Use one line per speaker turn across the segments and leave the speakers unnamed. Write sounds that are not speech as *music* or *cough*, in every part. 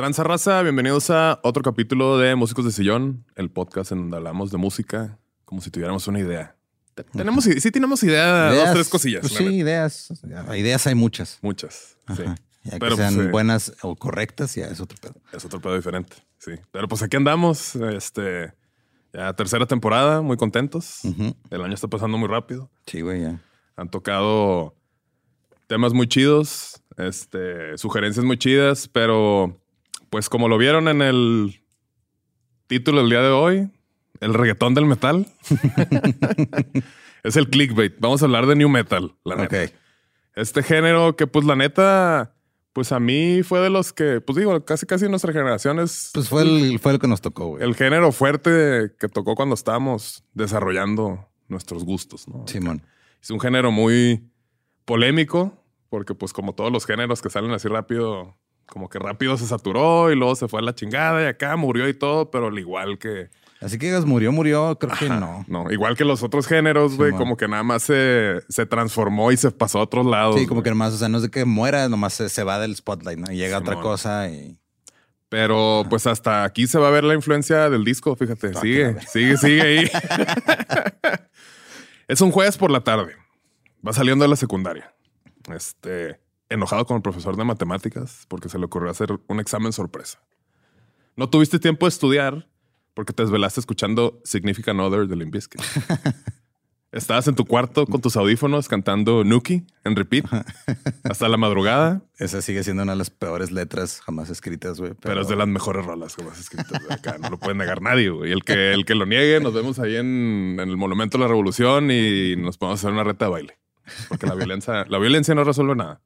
Tranza raza? Bienvenidos a otro capítulo de Músicos de Sillón, el podcast en donde hablamos de música como si tuviéramos una idea. Te- Tenemos, sí tenemos idea, dos,
Ideas,
tres cosillas.
pues sí, ideas. Ideas hay muchas.
Muchas, sí.
Ya que
Pero,
sean
pues, eh,
buenas o correctas, ya es otro pedo.
Es otro pedo diferente, sí. Pero pues aquí andamos, este, ya tercera temporada, muy contentos. El año está pasando muy rápido.
Sí, güey, ya.
Han tocado temas muy chidos, este, sugerencias muy chidas, pero pues como lo vieron en el título del día de hoy, el reggaetón del metal. *laughs* es el clickbait. Vamos a hablar de new metal, la neta. Este género que pues la neta, pues a mí fue de los que, pues digo, casi casi nuestra generación es
Pues fue el, fue el que nos tocó, güey.
el género fuerte que tocó cuando estábamos desarrollando nuestros gustos, ¿no?
Simón.
Es un género muy polémico, porque pues como todos los géneros que salen así rápido, como que rápido se saturó y luego se fue a la chingada y acá murió y todo, pero al igual que...
Así que digas, murió, murió, creo que no.
No, igual que los otros géneros, güey, como que nada más se, se transformó y se pasó a otros lados.
Sí, como
güey.
que nomás, o sea, no es de que muera, nomás se, se va del spotlight, ¿no? Y llega otra cosa y.
Pero pues hasta aquí se va a ver la influencia del disco, fíjate.
Ah,
Sigue, sigue, sigue ahí. *laughs* es un jueves por la tarde. Va saliendo de la secundaria. Este, enojado con el profesor de matemáticas porque se le ocurrió hacer un examen sorpresa. No tuviste tiempo de estudiar porque te desvelaste escuchando Significant Other de Limp Bizkit. *laughs* Estabas en tu cuarto con tus audífonos cantando Nuki en repeat hasta la madrugada.
Esa sigue siendo una de las peores letras jamás escritas, güey.
Pero, es de las mejores rolas que más escritas de acá. No lo puede negar nadie, güey. El que, el que lo niegue, nos vemos ahí en, en el Monumento de la Revolución y nos podemos hacer una reta de baile. Porque la violencia, la violencia no resuelve nada.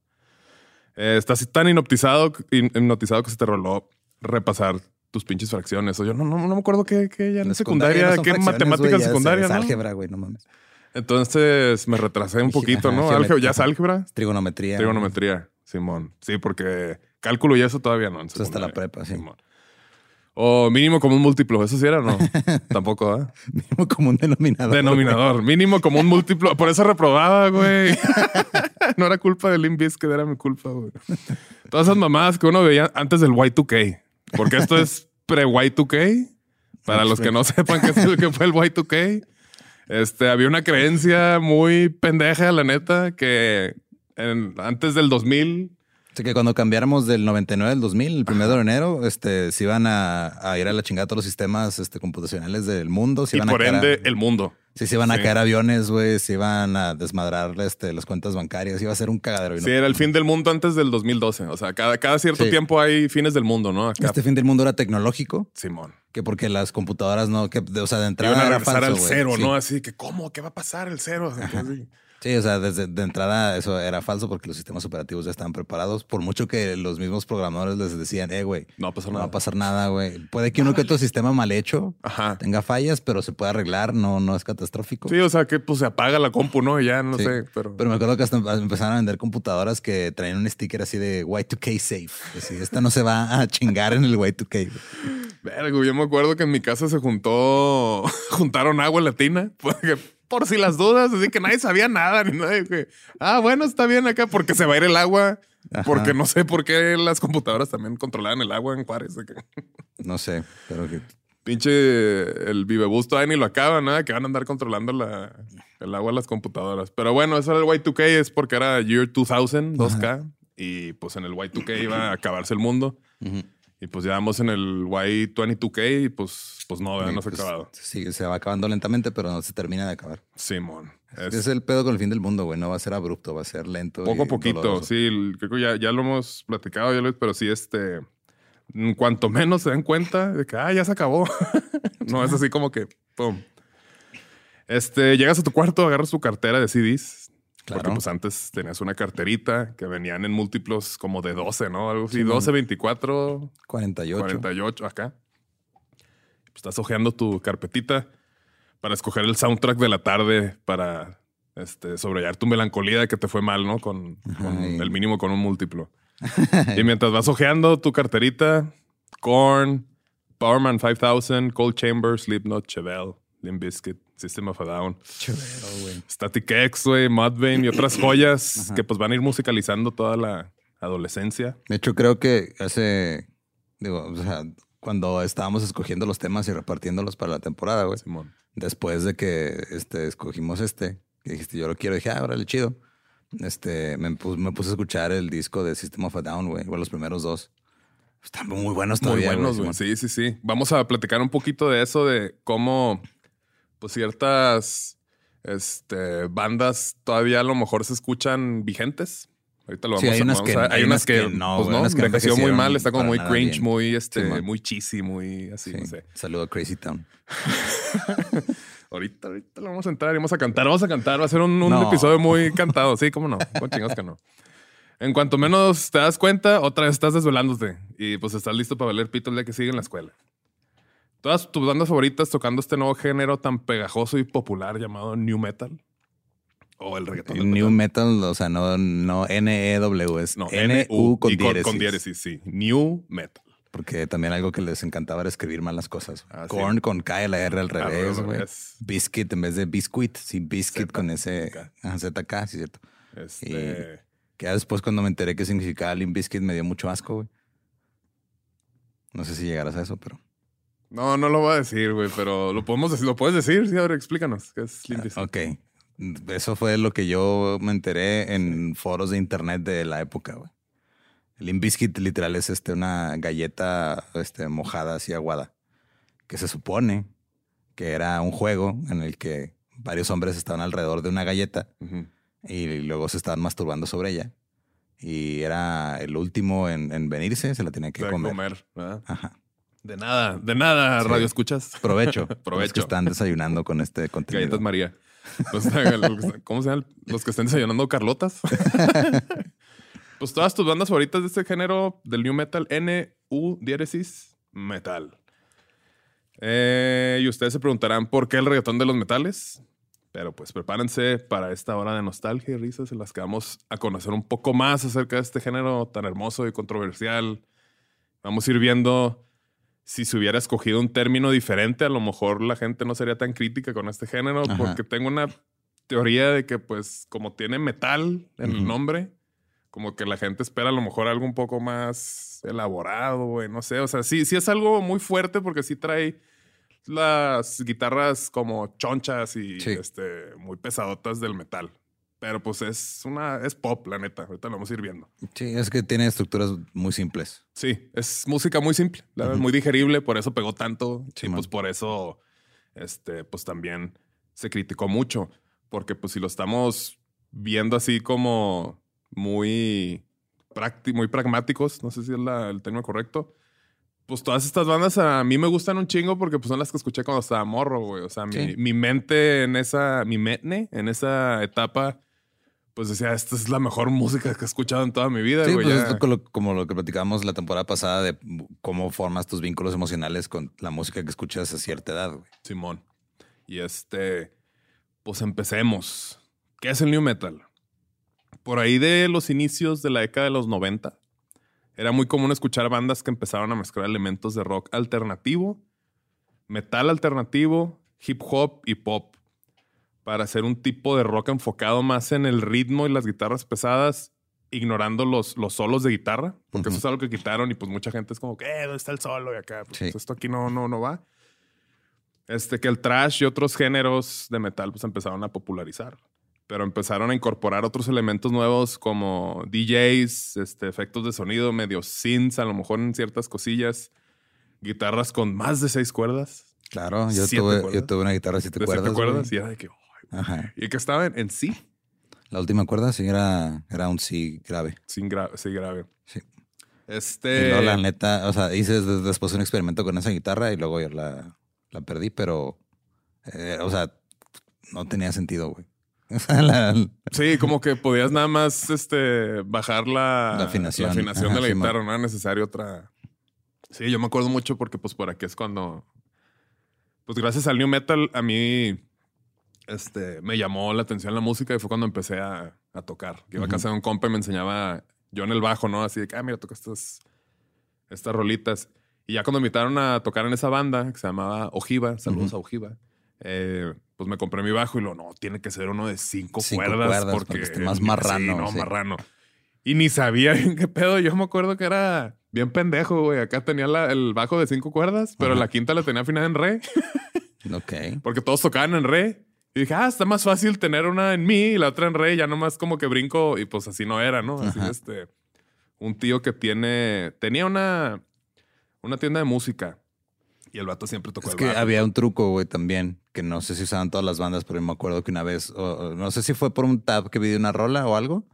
Eh, estás tan hipnotizado, hipnotizado que se te roló repasar tus pinches fracciones. O yo no, no, no me acuerdo qué, qué ya en
La
secundaria,
no
qué matemática
güey,
secundaria,
Es
¿no?
álgebra, güey, no mames.
Entonces me retrasé un poquito,
ajá,
¿no? Álgebra, ¿Ya es álgebra?
Trigonometría.
Trigonometría, Simón. Sí, porque cálculo y eso todavía no. en
Eso hasta la prepa, sí.
Simón. O mínimo como un múltiplo, ¿eso sí era no? *laughs* Tampoco, ¿ah?
Mínimo como un denominador.
Denominador, mínimo como un múltiplo. Por eso reprobaba, güey. *laughs* *laughs* no era culpa del Limp Bizkit, era mi culpa, güey. Todas esas mamadas que uno veía antes del Y2K. Porque esto es pre-Y2K. Para los que no sepan qué es el que fue el Y2K. Este, había una creencia muy pendeja, la neta, que en- antes del 2000
Así que cuando cambiáramos del 99 al 2000, el primero de enero, este, se iban a, a ir a la chingada todos los sistemas este, computacionales del mundo. Se
Y
iban
por
a caer a-
ende, el mundo.
Sí, se iban a
Sí.
caer aviones, güey, se iban a desmadrar este, las cuentas bancarias, iba a ser un cagadero. y no-
Sí, era el fin del mundo antes del 2012. O sea, cada, cada cierto
Sí.
tiempo hay fines del mundo, ¿no? Acá,
Este fin del mundo era tecnológico,
Simón.
que porque las computadoras no, que, o sea, de
Iban
entrada
a
era
regresar
falso,
al cero,
Sí.
¿no? Así que, ¿cómo? ¿Qué va a pasar el cero? Así.
Sí, o sea, desde de entrada eso era falso porque los sistemas operativos ya estaban preparados. Por mucho que los mismos programadores les decían, eh, güey,
No va a pasar
no va
nada.
a pasar nada, güey. Puede que uno que otro sistema mal hecho
Ajá.
tenga fallas, pero se puede arreglar, no, no es catastrófico.
Sí, o sea, que pues se apaga la compu, ¿no? Y ya, no
Sí.
sé, pero...
Pero me acuerdo que hasta empezaron a vender computadoras que traían un sticker así de Y2K safe. Así, esta no se va a chingar en el Y2K. güey.
Verga, güey, yo me acuerdo que en mi casa se juntó, *laughs* juntaron agua latina, *laughs* porque por si las dudas, así que nadie sabía nada, ni nadie. Ah, bueno, está bien acá, porque se va a ir el agua,
Ajá.
porque no sé por qué las computadoras también controlaban el agua en Juárez.
No sé, pero que
Pinche el Vivebus todavía ni lo acaba, nada, que van a andar controlando la, el agua a las computadoras. Pero bueno, eso era el Y2K, es porque era Year 2000, 2K, y pues en el Y2K iba a acabarse el mundo. Y pues ya vamos en el Y22K y pues, pues no, no se ha
pues,
acabado.
Sí, se va acabando lentamente, pero no se termina de acabar.
Simón. Es,
Es el pedo con el fin del mundo, güey. No va a ser abrupto, va a ser lento.
poco a poquito,
doloroso.
sí. Creo que ya, ya lo hemos platicado, ya lo- pero sí, este. En cuanto menos se den cuenta de que, ah, ya se acabó. *laughs* no es así como que, pum. Este, llegas a tu cuarto, agarras tu cartera de CDs. Porque
Claro.
pues antes tenías una carterita que venían en múltiplos como de 12, ¿no? Algo así,
Sí,
12, 24,
48.
48 acá. Pues estás hojeando tu carpetita para escoger el soundtrack de la tarde para este, sobrellevar tu melancolía de que te fue mal, ¿no? Con, el mínimo con un múltiplo. *laughs* y mientras vas hojeando tu carterita, Korn, Powerman 5000, Cold Chamber, Slipknot, Chevelle, Limp Bizkit, System of a Down,
Chévere, güey.
Static X, güey, Mudvayne y otras *clears throat* joyas que pues van a ir musicalizando toda la adolescencia.
De hecho, creo que hace, digo, o sea, cuando estábamos escogiendo los temas y repartiéndolos para la temporada, güey,
Simón.
después de que este, escogimos este, que dijiste, yo lo quiero, dije, ah, órale, chido. Este, me, pu- me puse a escuchar el disco de System of a Down, güey, los primeros dos. Están muy buenos
Muy
todavía,
buenos, güey. Sí, sí, sí. Vamos a platicar un poquito de eso, de cómo pues ciertas este, bandas todavía a lo mejor se escuchan vigentes. Ahorita lo vamos
Sí, hay
a
unas
vamos
que-
a-
hay
hay unas
unas
que,
que no,
pues no,
unas que
envejeció muy mal, está como muy cringe,
bien.
muy este,
Sí,
muy cheesy, muy así,
Sí.
no sé.
Saludo a Crazy Town. *laughs*
Ahorita, ahorita lo vamos a entrar y vamos a cantar, vamos a cantar, va a ser un, un
No.
episodio muy cantado, sí, cómo no, con chingados que no. En cuanto menos te das cuenta, otra vez estás desvelándote y pues estás listo para valer pito el día que sigue en la escuela. Todas tus bandas favoritas tocando este nuevo género tan pegajoso y popular llamado New Metal o el reggaetón. del
New
metal.
Metal, o sea, no, no N-E-W, es
No,
N-U con
y
diéresis.
con diéresis, sí. New Metal.
Porque también algo que les encantaba era escribir mal las cosas.
Ah, sí.
Corn con K y la R al revés, güey. Biscuit en vez de biscuit. Sí, biscuit con ese ZK, sí, cierto.
Este,
Que ya después cuando me enteré qué significaba Limp Biscuit me dio mucho asco, güey. No sé si llegarás a eso, pero...
No, no lo voy a decir, güey, pero lo podemos decir, lo puedes decir, sí, ahora explícanos, ¿qué es Limp Bizkit?
Ok. Eso fue lo que yo me enteré en foros de internet de la época, güey. Bizkit literal es este, una galleta este, mojada así aguada. Que se supone que era un juego en el que varios hombres estaban alrededor de una galleta y luego se estaban masturbando sobre ella. Y era el último en, en venirse, se la tenía que
De
comer.
comer, ¿verdad?
Ajá.
De nada, de nada,
Sí.
radio escuchas.
Provecho. *laughs* Los que
Provecho.
están desayunando con este contenido.
Galletas María. *laughs* Los- ¿Cómo se llaman los que están desayunando Carlotas? *laughs* pues todas tus bandas favoritas de este género del new metal, N, U, diéresis, metal. Eh, y ustedes se preguntarán por qué el reggaetón de los metales. Pero pues prepárense para esta hora de nostalgia y risas en las que vamos a conocer un poco más acerca de este género tan hermoso y controversial. Vamos a ir viendo si se hubiera escogido un término diferente, a lo mejor la gente no sería tan crítica con este género,
Ajá.
porque tengo una teoría de que pues como tiene metal en el nombre, como que la gente espera a lo mejor algo un poco más elaborado, güey, no sé, o sea, sí, sí es algo muy fuerte porque sí trae las guitarras como chonchas y
Sí.
este, muy pesadotas del metal. Pero pues es una, es pop, la neta. Ahorita lo vamos a ir viendo.
Sí, es que tiene estructuras muy simples.
Sí, es música muy simple, la verdad, muy digerible, por eso pegó tanto.
Sí,
y
man.
pues por eso, este, pues también se criticó mucho. Porque pues si lo estamos viendo así como muy, muy pragmáticos, no sé si es la- el término correcto. Pues todas estas bandas a mí me gustan un chingo porque pues son las que escuché cuando estaba morro, güey. O sea, mi,
Sí.
mi mente en esa, mi metne en esa etapa, pues decía, esta es la mejor música que he escuchado en toda mi vida,
Sí,
güey.
pues
ya".
es lo- como lo que platicábamos la temporada pasada de cómo formas tus vínculos emocionales con la música que escuchas a cierta edad, güey.
Simón. Y este, pues empecemos. ¿Qué es el new metal? Por ahí de los inicios de la década de los 90, era muy común escuchar bandas que empezaron a mezclar elementos de rock alternativo, metal alternativo, hip hop y pop, para hacer un tipo de rock enfocado más en el ritmo y las guitarras pesadas, ignorando los, los solos de guitarra, porque eso es algo que quitaron y pues mucha gente es como que, eh, ¿dónde está el solo? Y acá, pues,
Sí.
esto aquí no, no, no va. Este, que el trash y otros géneros de metal pues empezaron a popularizar. Pero empezaron a incorporar otros elementos nuevos como DJs, este, efectos de sonido, medio synths, a lo mejor en ciertas cosillas, guitarras con más de seis cuerdas.
Claro, yo tuve,
cuerdas.
yo tuve una guitarra siete
¿De
cuerdas.
siete cuerdas? Y era de que.
Ajá.
y que estaba en, en sí,
La última cuerda sí era, era un sí grave.
sin gra- sí, grave.
Sí.
Este.
Y luego la neta, o sea, hice des- después un experimento con esa guitarra y luego ya la, la perdí, pero, eh, o sea, no tenía sentido, güey. *laughs* O sea, la-
Sí, como que podías nada más este, bajar la,
La afinación.
la afinación
Ajá,
de la
sí,
guitarra, no era necesario otra. Sí, yo me acuerdo mucho porque pues por aquí es cuando, pues gracias al new metal a mí, este, me llamó la atención la música y fue cuando empecé a, a tocar. Iba a casa de un compa y me enseñaba yo en el bajo, ¿no? Así de que, ah, mira, toca estas, estas rolitas. Y ya cuando me invitaron a tocar en esa banda que se llamaba Ojiva, saludos
Ujú.
a Ojiva, eh, pues me compré mi bajo y lo, no, tiene que ser uno de cinco,
Cinco
cuerdas,
cuerdas,
porque,
porque más
sí,
marrano,
no,
sí.
marrano. Y ni sabía *laughs* bien qué pedo. Yo me acuerdo que era bien pendejo, güey. Acá tenía la- el bajo de cinco cuerdas, pero
Ajá.
la quinta la tenía afinada en re, *laughs*
ok.
porque todos tocaban en re. Y dije, ah, está más fácil tener una en mi y la otra en re, ya nomás como que brinco. Y pues así no era, ¿no? Así
Ajá.
este. Un tío que tiene. Tenía una. Una tienda de música. Y el vato siempre tocó
Es
el
que había un truco, güey, también, que no sé si usaban todas las bandas, pero me acuerdo que una vez, no sé si fue por un tab que vi de una rola o algo,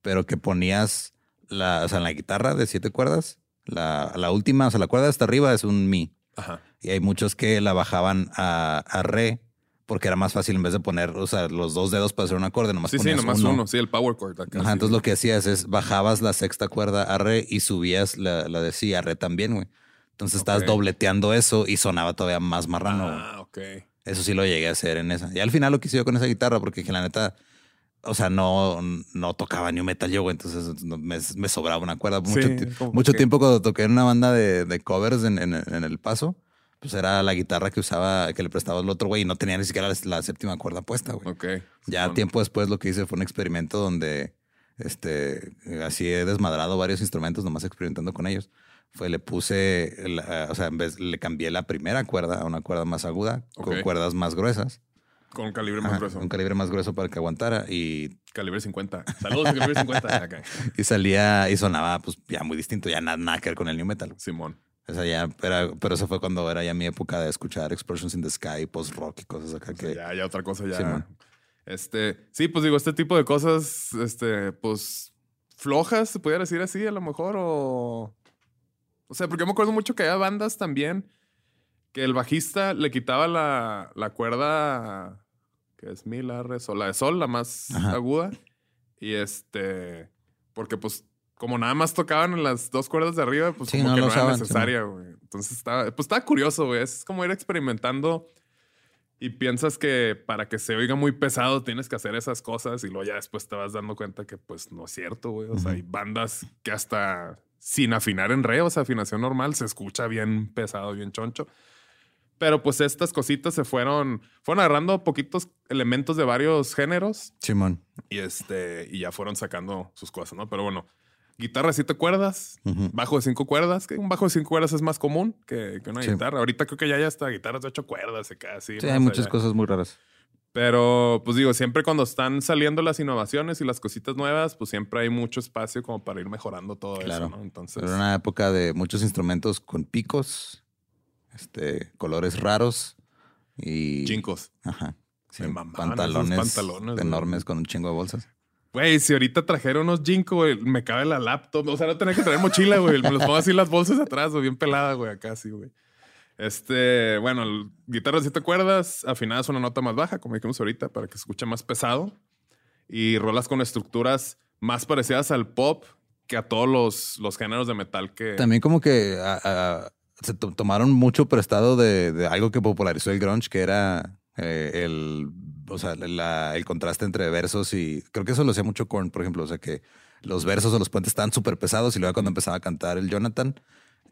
pero que ponías la, o sea, en la guitarra de siete cuerdas, la, la última, o sea, la cuerda hasta arriba es un mi.
Ajá.
Y hay muchos que la bajaban a, a re porque era más fácil en vez de poner, o sea, los dos dedos para hacer un acorde, nomás
Sí, sí, nomás uno. Sí, el power chord. Acá,
Ajá,
sí.
entonces lo que hacías es bajabas la sexta cuerda a re y subías la, la de sí a re también, güey. Entonces estabas
Ok.
dobleteando eso y sonaba todavía más marrano.
Ah, ok.
Eso sí lo llegué a hacer en esa. Y al final lo que hice yo con esa guitarra, porque dije, la neta, o sea, no, no tocaba new metal yo, güey. Entonces me, me sobraba una cuerda. Mucho,
Sí,
mucho
que-
tiempo cuando toqué en una banda de, de covers en, en- en El Paso, pues era la guitarra que usaba, que le prestaba al otro güey y no tenía ni siquiera la, la séptima cuerda puesta, güey.
Ok.
Ya tiempo después lo que hice fue un experimento donde este, así he desmadrado varios instrumentos, nomás experimentando con ellos. Fue, le puse, la- o sea, en vez, le cambié la primera cuerda a una cuerda más aguda, con cuerdas más gruesas.
Con calibre más
Ajá,
grueso.
Un calibre más grueso para que aguantara y,
Calibre 50. Saludos, calibre 50. Acá. *laughs*
y salía y sonaba pues ya muy distinto, ya nada, nada que ver con el new metal.
Simón.
O sea, ya, era, pero eso fue cuando era ya mi época de escuchar Explosions in the Sky, post-rock y cosas acá
O sea,
que...
ya, ya otra cosa ya.
Simón.
este, sí, pues digo, este tipo de cosas, este, pues flojas, se pudiera decir así, a lo mejor, o. O sea, porque yo me acuerdo mucho que había bandas también que el bajista le quitaba la, la cuerda que es mi, la, re, sol, la de sol, la más
Ajá.
aguda. Y este, porque pues como nada más tocaban en las dos cuerdas de arriba, pues
Sí,
como
no
que no era necesaria, güey. Entonces estaba, pues estaba curioso, güey. Es como ir experimentando y piensas que para que se oiga muy pesado tienes que hacer esas cosas y luego ya después te vas dando cuenta que pues no es cierto, güey. O sea, hay bandas que hasta sin afinar en re, o sea, afinación normal, se escucha bien pesado, bien choncho. Pero pues estas cositas se fueron, fueron agarrando poquitos elementos de varios géneros
Simón.
y este, y ya fueron sacando sus cosas, ¿no? Pero bueno, guitarra de siete cuerdas, bajo de cinco cuerdas, que un bajo de cinco cuerdas es más común que, que una
Sí.
guitarra. Ahorita creo que ya hay hasta guitarras de ocho cuerdas y casi.
Sí, hay muchas cosas muy raras.
Pero, pues digo, siempre cuando están saliendo las innovaciones y las cositas nuevas, pues siempre hay mucho espacio como para ir mejorando todo
Claro.
eso, ¿no? Entonces,
Era una época de muchos instrumentos con picos, este, colores raros y.
chincos.
Ajá. Sí, pantalones,
pantalones,
enormes con un chingo de bolsas.
Güey, si ahorita trajeron unos Jinko, me cabe la laptop. O sea, no tenía que traer mochila, güey. Me los pongo así las bolsas atrás, güey, bien pelada, güey, acá sí, güey. Este, bueno, el- guitarra de siete cuerdas, afinadas una nota más baja, como dijimos ahorita, para que se escuche más pesado. Y rolas con estructuras más parecidas al pop que a todos los, los géneros de metal que...
También como que se to- tomaron mucho prestado de, de algo que popularizó el grunge, que era eh, el, o sea, la- el contraste entre versos y creo que eso lo hacía mucho Korn, por ejemplo, o sea que los versos o los puentes estaban súper pesados y luego cuando empezaba a cantar el Jonathan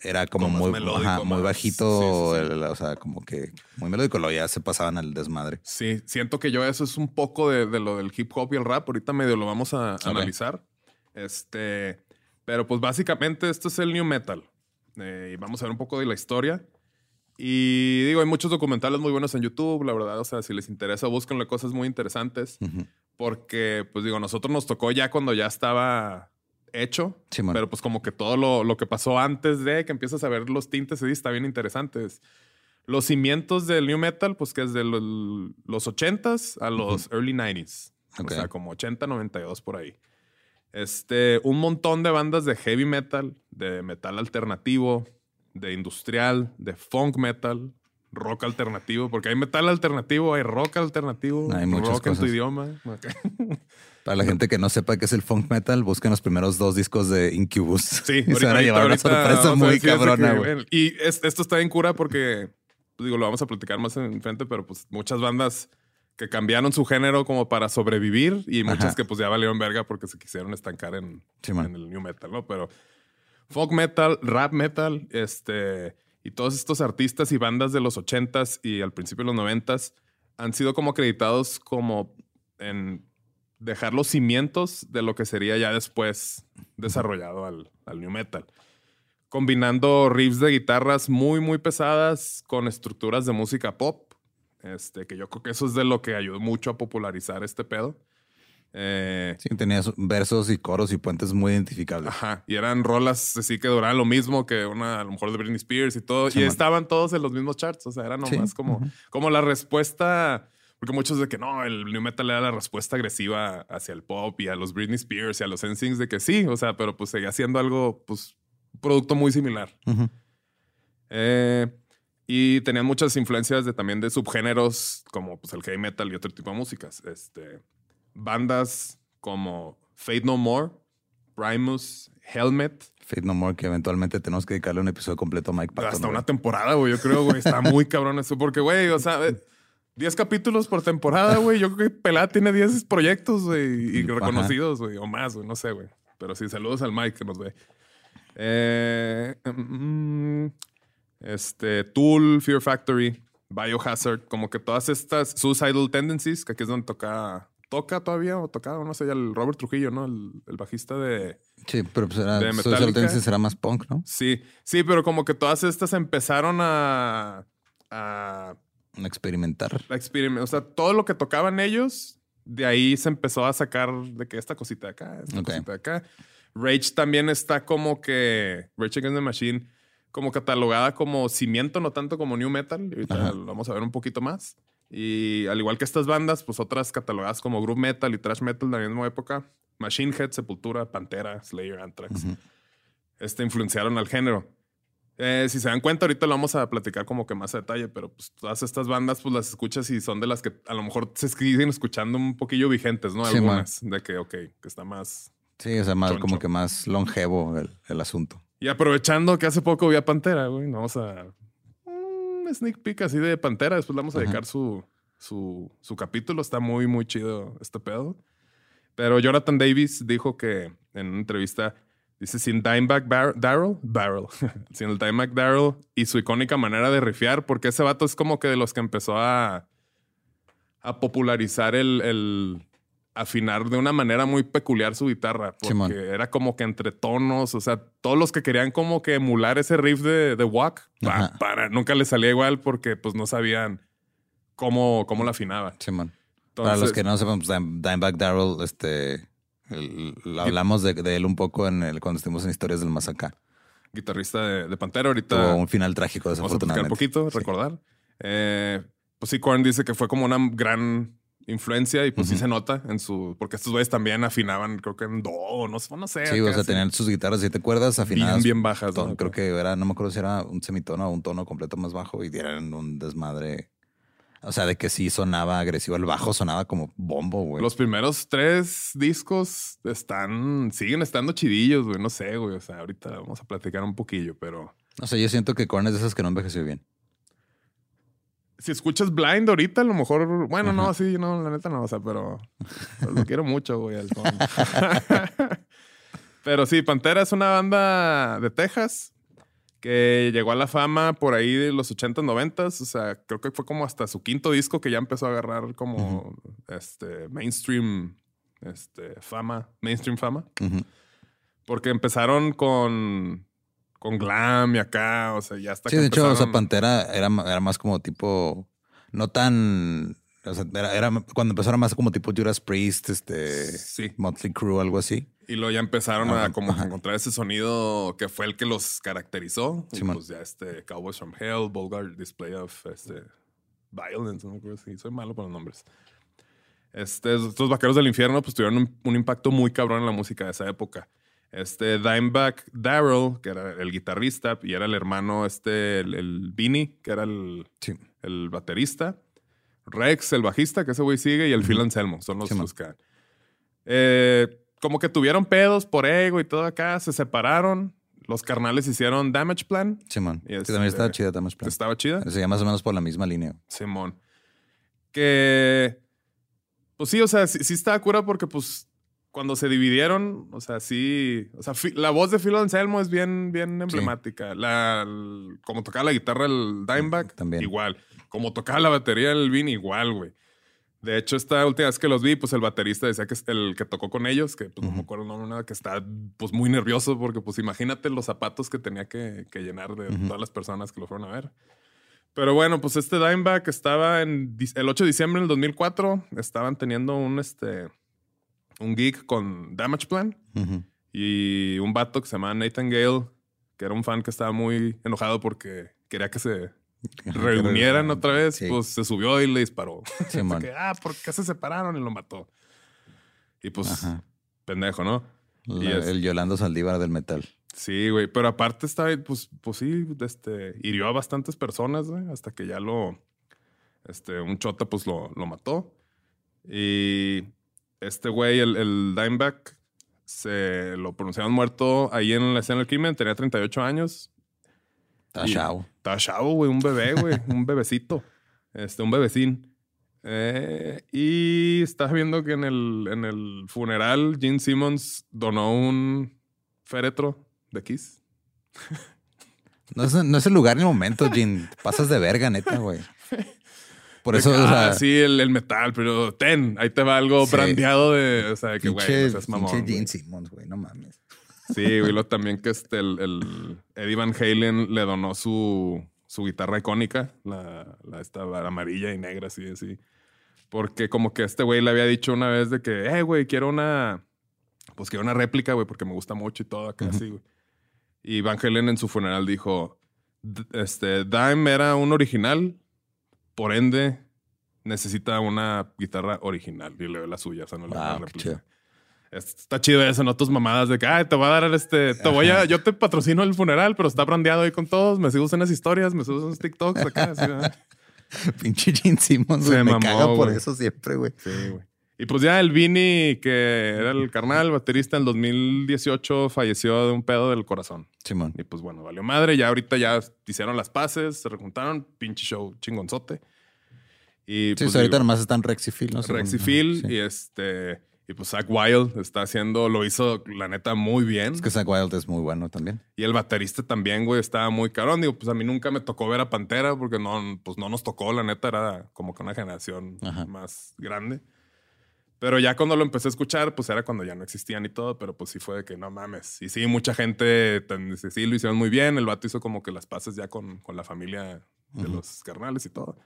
era como, muy,
melódico,
ajá, muy bajito,
sí, sí, sí.
el- o sea, como que muy melódico, luego ya se pasaban al desmadre.
Sí, siento que yo eso es un poco de, de lo del hip hop y el rap. Ahorita medio lo vamos a analizar. Este, pero pues básicamente esto es el new metal. Eh, y vamos a ver un poco de la historia. Y digo, hay muchos documentales muy buenos en YouTube, la verdad. O sea, si les interesa, búsquenle cosas muy interesantes. Porque, pues digo, nosotros nos tocó ya cuando ya estaba hecho.
Simón.
Pero pues como que todo lo, lo que pasó antes de que empiezas a ver los tintes, sí, está bien interesantes. Los cimientos del new metal, pues que es de los, los 80s a los early 90s.
Ok.
O sea, como 80, 92 por ahí. Este, un montón de bandas de heavy metal, de metal alternativo, de industrial, de funk metal, rock alternativo, porque hay metal alternativo, hay rock alternativo,
Hay
rock en tu
cosas.
idioma.
Para la gente que no sepa qué es el funk metal, busquen los primeros dos discos de Incubus.
Sí,
y *laughs* se van a llevar una sorpresa muy cabrona,
que, Y es- esto está en cura porque, pues, digo, lo vamos a platicar más en frente, pero pues muchas bandas que cambiaron su género como para sobrevivir y muchas
Ajá.
que pues ya valieron verga porque se quisieron estancar en,
Sí,
en el new metal, ¿no? Pero folk metal, rap metal, este, y todos estos artistas y bandas de los 80s y al principio de los 90s han sido como acreditados como en dejar los cimientos de lo que sería ya después desarrollado al, al new metal. Combinando riffs de guitarras muy, muy pesadas con estructuras de música pop. Este, que yo creo que eso es de lo que ayudó mucho a popularizar este pedo. Eh,
Sí, tenía versos y coros y puentes muy identificables.
Ajá. Y eran rolas así que duraban lo mismo que una, a lo mejor de Britney Spears y todo. Y estaban todos en los mismos charts. O sea, era nomás
Sí,
como, como la respuesta. Porque muchos de que no, el new metal era la respuesta agresiva hacia el pop y a los Britney Spears y a los NSYNC de que sí, o sea, pero pues seguía siendo algo, pues, un producto muy similar. Eh, y tenían muchas influencias de, también de subgéneros como pues, el heavy metal y otro tipo de músicas. Este, bandas como Fate No More, Primus, Helmet.
Fate No More, que eventualmente tenemos que dedicarle un episodio completo a Mike Patton.
hasta
güey.
una temporada, güey. Yo creo, güey. Está muy *laughs* cabrón eso. Porque, güey, o sea, eh, 10 capítulos por temporada, güey. Yo creo que Pelá tiene 10 proyectos, güey. Y reconocidos, güey. O más, güey. No sé, güey. Pero sí, saludos al Mike que nos ve. Eh, mm, este, Tool, Fear Factory, Biohazard. Como que todas estas Suicidal Tendencies, que aquí es donde toca... ¿Toca todavía o tocaba? No sé, ya el Robert Trujillo, ¿no? El, el bajista de...
Sí, pero pues era,
de
Social era más punk, ¿no?
Sí, sí, pero como que todas estas empezaron a... a
Experimentar.
la experiment- O sea, todo lo que tocaban ellos, de ahí se empezó a sacar de que esta cosita de acá, esta cosita de acá. Rage también está como que. Rage Against the Machine, como catalogada como cimiento, no tanto como new metal. Y ahorita
Ajá.
lo vamos a ver un poquito más. Y al igual que estas bandas, pues otras catalogadas como groove metal y thrash metal de la misma época. Machine Head, Sepultura, Pantera, Slayer, Anthrax.
Ujú.
Este influenciaron al género. Eh, si se dan cuenta, ahorita lo vamos a platicar como que más a detalle, pero pues todas estas bandas, pues las escuchas y son de las que a lo mejor se siguen escuchando un poquillo vigentes, ¿no?
Sí,
Algunas. de que, ok, que está más.
Sí, o sea, más,
Choncho.
como que más longevo el, el asunto.
Y aprovechando que hace poco vi a Pantera, güey, vamos a. Un sneak peek así de Pantera. Después le vamos a
Ajá.
dedicar su, su, su capítulo. Está muy, muy chido este pedo. Pero Jonathan Davis dijo que en una entrevista dice sin Dimebag Bar- Darrell, Barrel, *laughs* sin el Dimebag Darrell y su icónica manera de rifiar, porque ese vato es como que de los que empezó a, a popularizar el, el afinar de una manera muy peculiar su guitarra, porque
Simón.
era como que entre tonos, o sea, todos los que querían como que emular ese riff de, de Wack, para, nunca les salía igual porque pues no sabían cómo, cómo la afinaba.
Simón. Para los
Entonces-
que no sepan, pues Dime- Dimebag Darrell, este, el- hablamos de, de él un poco en el, cuando estuvimos en Historias del Más Acá.
guitarrista de, de Pantera, ahorita
Tuvo un final trágico,
vamos a platicar
desafortunadamente.
un poquito,
Sí.
recordar. Eh, pues sí, Korn dice que fue como una gran influencia y pues sí se nota en su... Porque estos güeyes también afinaban, creo que en do, no, sé- no sé.
Sí, o sea, tenían sus guitarras siete cuerdas afinadas.
bien, bien bajas. ¿no?
Creo que era, no me acuerdo si era un semitono o un tono completo más bajo y dieran un desmadre. O sea, de que sí sonaba agresivo. El bajo sonaba como bombo, güey.
Los primeros tres discos están, siguen estando chidillos, güey. No sé, güey. O sea, ahorita vamos a platicar un poquillo, pero
O sea, yo siento que Korn es de esas que no envejeció bien.
Si escuchas Blind ahorita, a lo mejor, bueno, no, sí, no, la neta no, o sea, pero, pero lo quiero mucho, güey. al *laughs* pero sí, Pantera es una banda de Texas que llegó a la fama por ahí de los 80s, 90s. O sea, creo que fue como hasta su quinto disco que ya empezó a agarrar como este mainstream este, fama, mainstream fama. Porque empezaron con, con glam y acá, o sea, ya hasta
Sí, de hecho, o sea, Pantera era, era más como tipo, no tan, o sea, era, era cuando empezaron más como tipo Judas Priest, este,
Sí.
Motley Crue, algo así.
Y luego ya empezaron
Ajá,
a como
ajá.
encontrar ese sonido que fue el que los caracterizó. Y
Simón.
pues ya este Cowboys from Hell, Vulgar Display of este, Violence, no acuerdo si soy malo con los nombres. Este, estos vaqueros del infierno pues tuvieron un, un impacto muy cabrón en la música de esa época. Este Dimebag Darrell, que era el guitarrista, y era el hermano, este, el, el Vinny, que era el,
Sí.
el baterista. Rex, el bajista, que ese güey sigue, y el Phil Anselmo, son los, los que. Eh, como que tuvieron pedos por ego y todo acá, se separaron. Los carnales hicieron Damage Plan.
Simón.
Y
Que
este-
también estaba chida, Damage Plan.
Estaba chida.
Se más o menos por la misma línea.
Simón. Que. Pues sí, o sea, sí, sí estaba cura porque, pues, cuando se dividieron, o sea, sí. O sea, la voz de Phil Anselmo es bien, bien emblemática. La, el- como tocaba la guitarra el Dimebag,
También.
igual. Como tocaba la batería el Vin, igual, güey. De hecho, esta última vez que los vi, pues el baterista decía que es el que tocó con ellos, que pues no me acuerdo el nombre, nada, que está pues muy nervioso porque pues imagínate los zapatos que tenía que, que llenar de todas las personas que lo fueron a ver. Pero bueno, pues este Dimebag estaba en el 8 de diciembre del 2004, estaban teniendo un, este, un gig con Damage Plan y un vato que se llamaba Nathan Gale, que era un fan que estaba muy enojado porque quería que se *laughs* reunieran otra vez,
Sí.
pues se subió y le disparó. *laughs* Que, ah, ¿por qué se separaron? Y lo mató. Y pues,
Ajá.
pendejo, ¿no?
La-
Y es-
El Yolando Saldívar del metal.
Sí, güey. Pero aparte está, pues, pues sí, este, hirió a bastantes personas, güey, hasta que ya lo, este, un chota, pues lo, lo mató. Y este güey, el, el Dimebag, se lo pronunciaron muerto ahí en la escena del crimen, tenía 38 años.
Está chavo.
Estaba chavo, güey, un bebé, güey, *laughs* un bebecito. Este, un bebecín. Eh, y estaba viendo que en el, en el funeral Gene Simmons donó un féretro de Kiss.
No es, no es el lugar ni el momento, Jin. Pasas de verga, neta, güey. *laughs* Por eso,
De que,
o sea,
ah, sí, el, el metal, pero ten, ahí te va algo
Sí.
brandeado de, o sea, que güey, no seas mamón,
pinche
güey.
Gene Simmons, güey, no mames.
Sí, güey, lo también que este, el, el Eddie Van Halen le donó su, su guitarra icónica, la, la esta amarilla y negra, así, así. Porque como que este güey le había dicho una vez de que, eh, güey, quiero una, pues quiero una réplica, güey, porque me gusta mucho y todo acá,
Ujú.
así, güey. Y Van Halen en su funeral dijo, "D- este, Dime era un original, por ende necesita una guitarra original. Y le dio la suya, o sea, no
Wow, chido.
Es- Está chido eso, no tus mamadas de que, ay, te voy a dar este, te voy a, yo te patrocino el funeral, pero está brandeado ahí con todos, me sigo en las historias, me subo en los TikToks acá. así. *laughs*
Pinche Gene Simmons,
Se.
Me
mamó,
caga por eso siempre, güey.
sí, güey. Y pues ya el Vini, que era el carnal, baterista, en 2018 falleció de un pedo del corazón.
Simón.
Y pues bueno, valió madre. Ya ahorita ya hicieron las paces, se rejuntaron, pinche show chingonzote. Y
Sí,
pues,
ahorita
digo,
nomás están Rex y Phil, ¿no?
Rex y Phil
Sí.
y este y pues Zach Wild está haciendo, lo hizo la neta muy bien.
Es que Zack Wild es muy bueno también.
Y el baterista también, güey, estaba muy carón. Digo, pues a mí nunca me tocó ver a Pantera porque no, pues no nos tocó, la neta era como que una generación
Ajá.
más grande. Pero ya cuando lo empecé a escuchar, pues era cuando ya no existían y todo, pero pues sí fue de que no mames. Y sí, mucha gente sí, lo hicieron muy bien. El vato hizo como que las paces ya con, con la familia de los carnales y todo.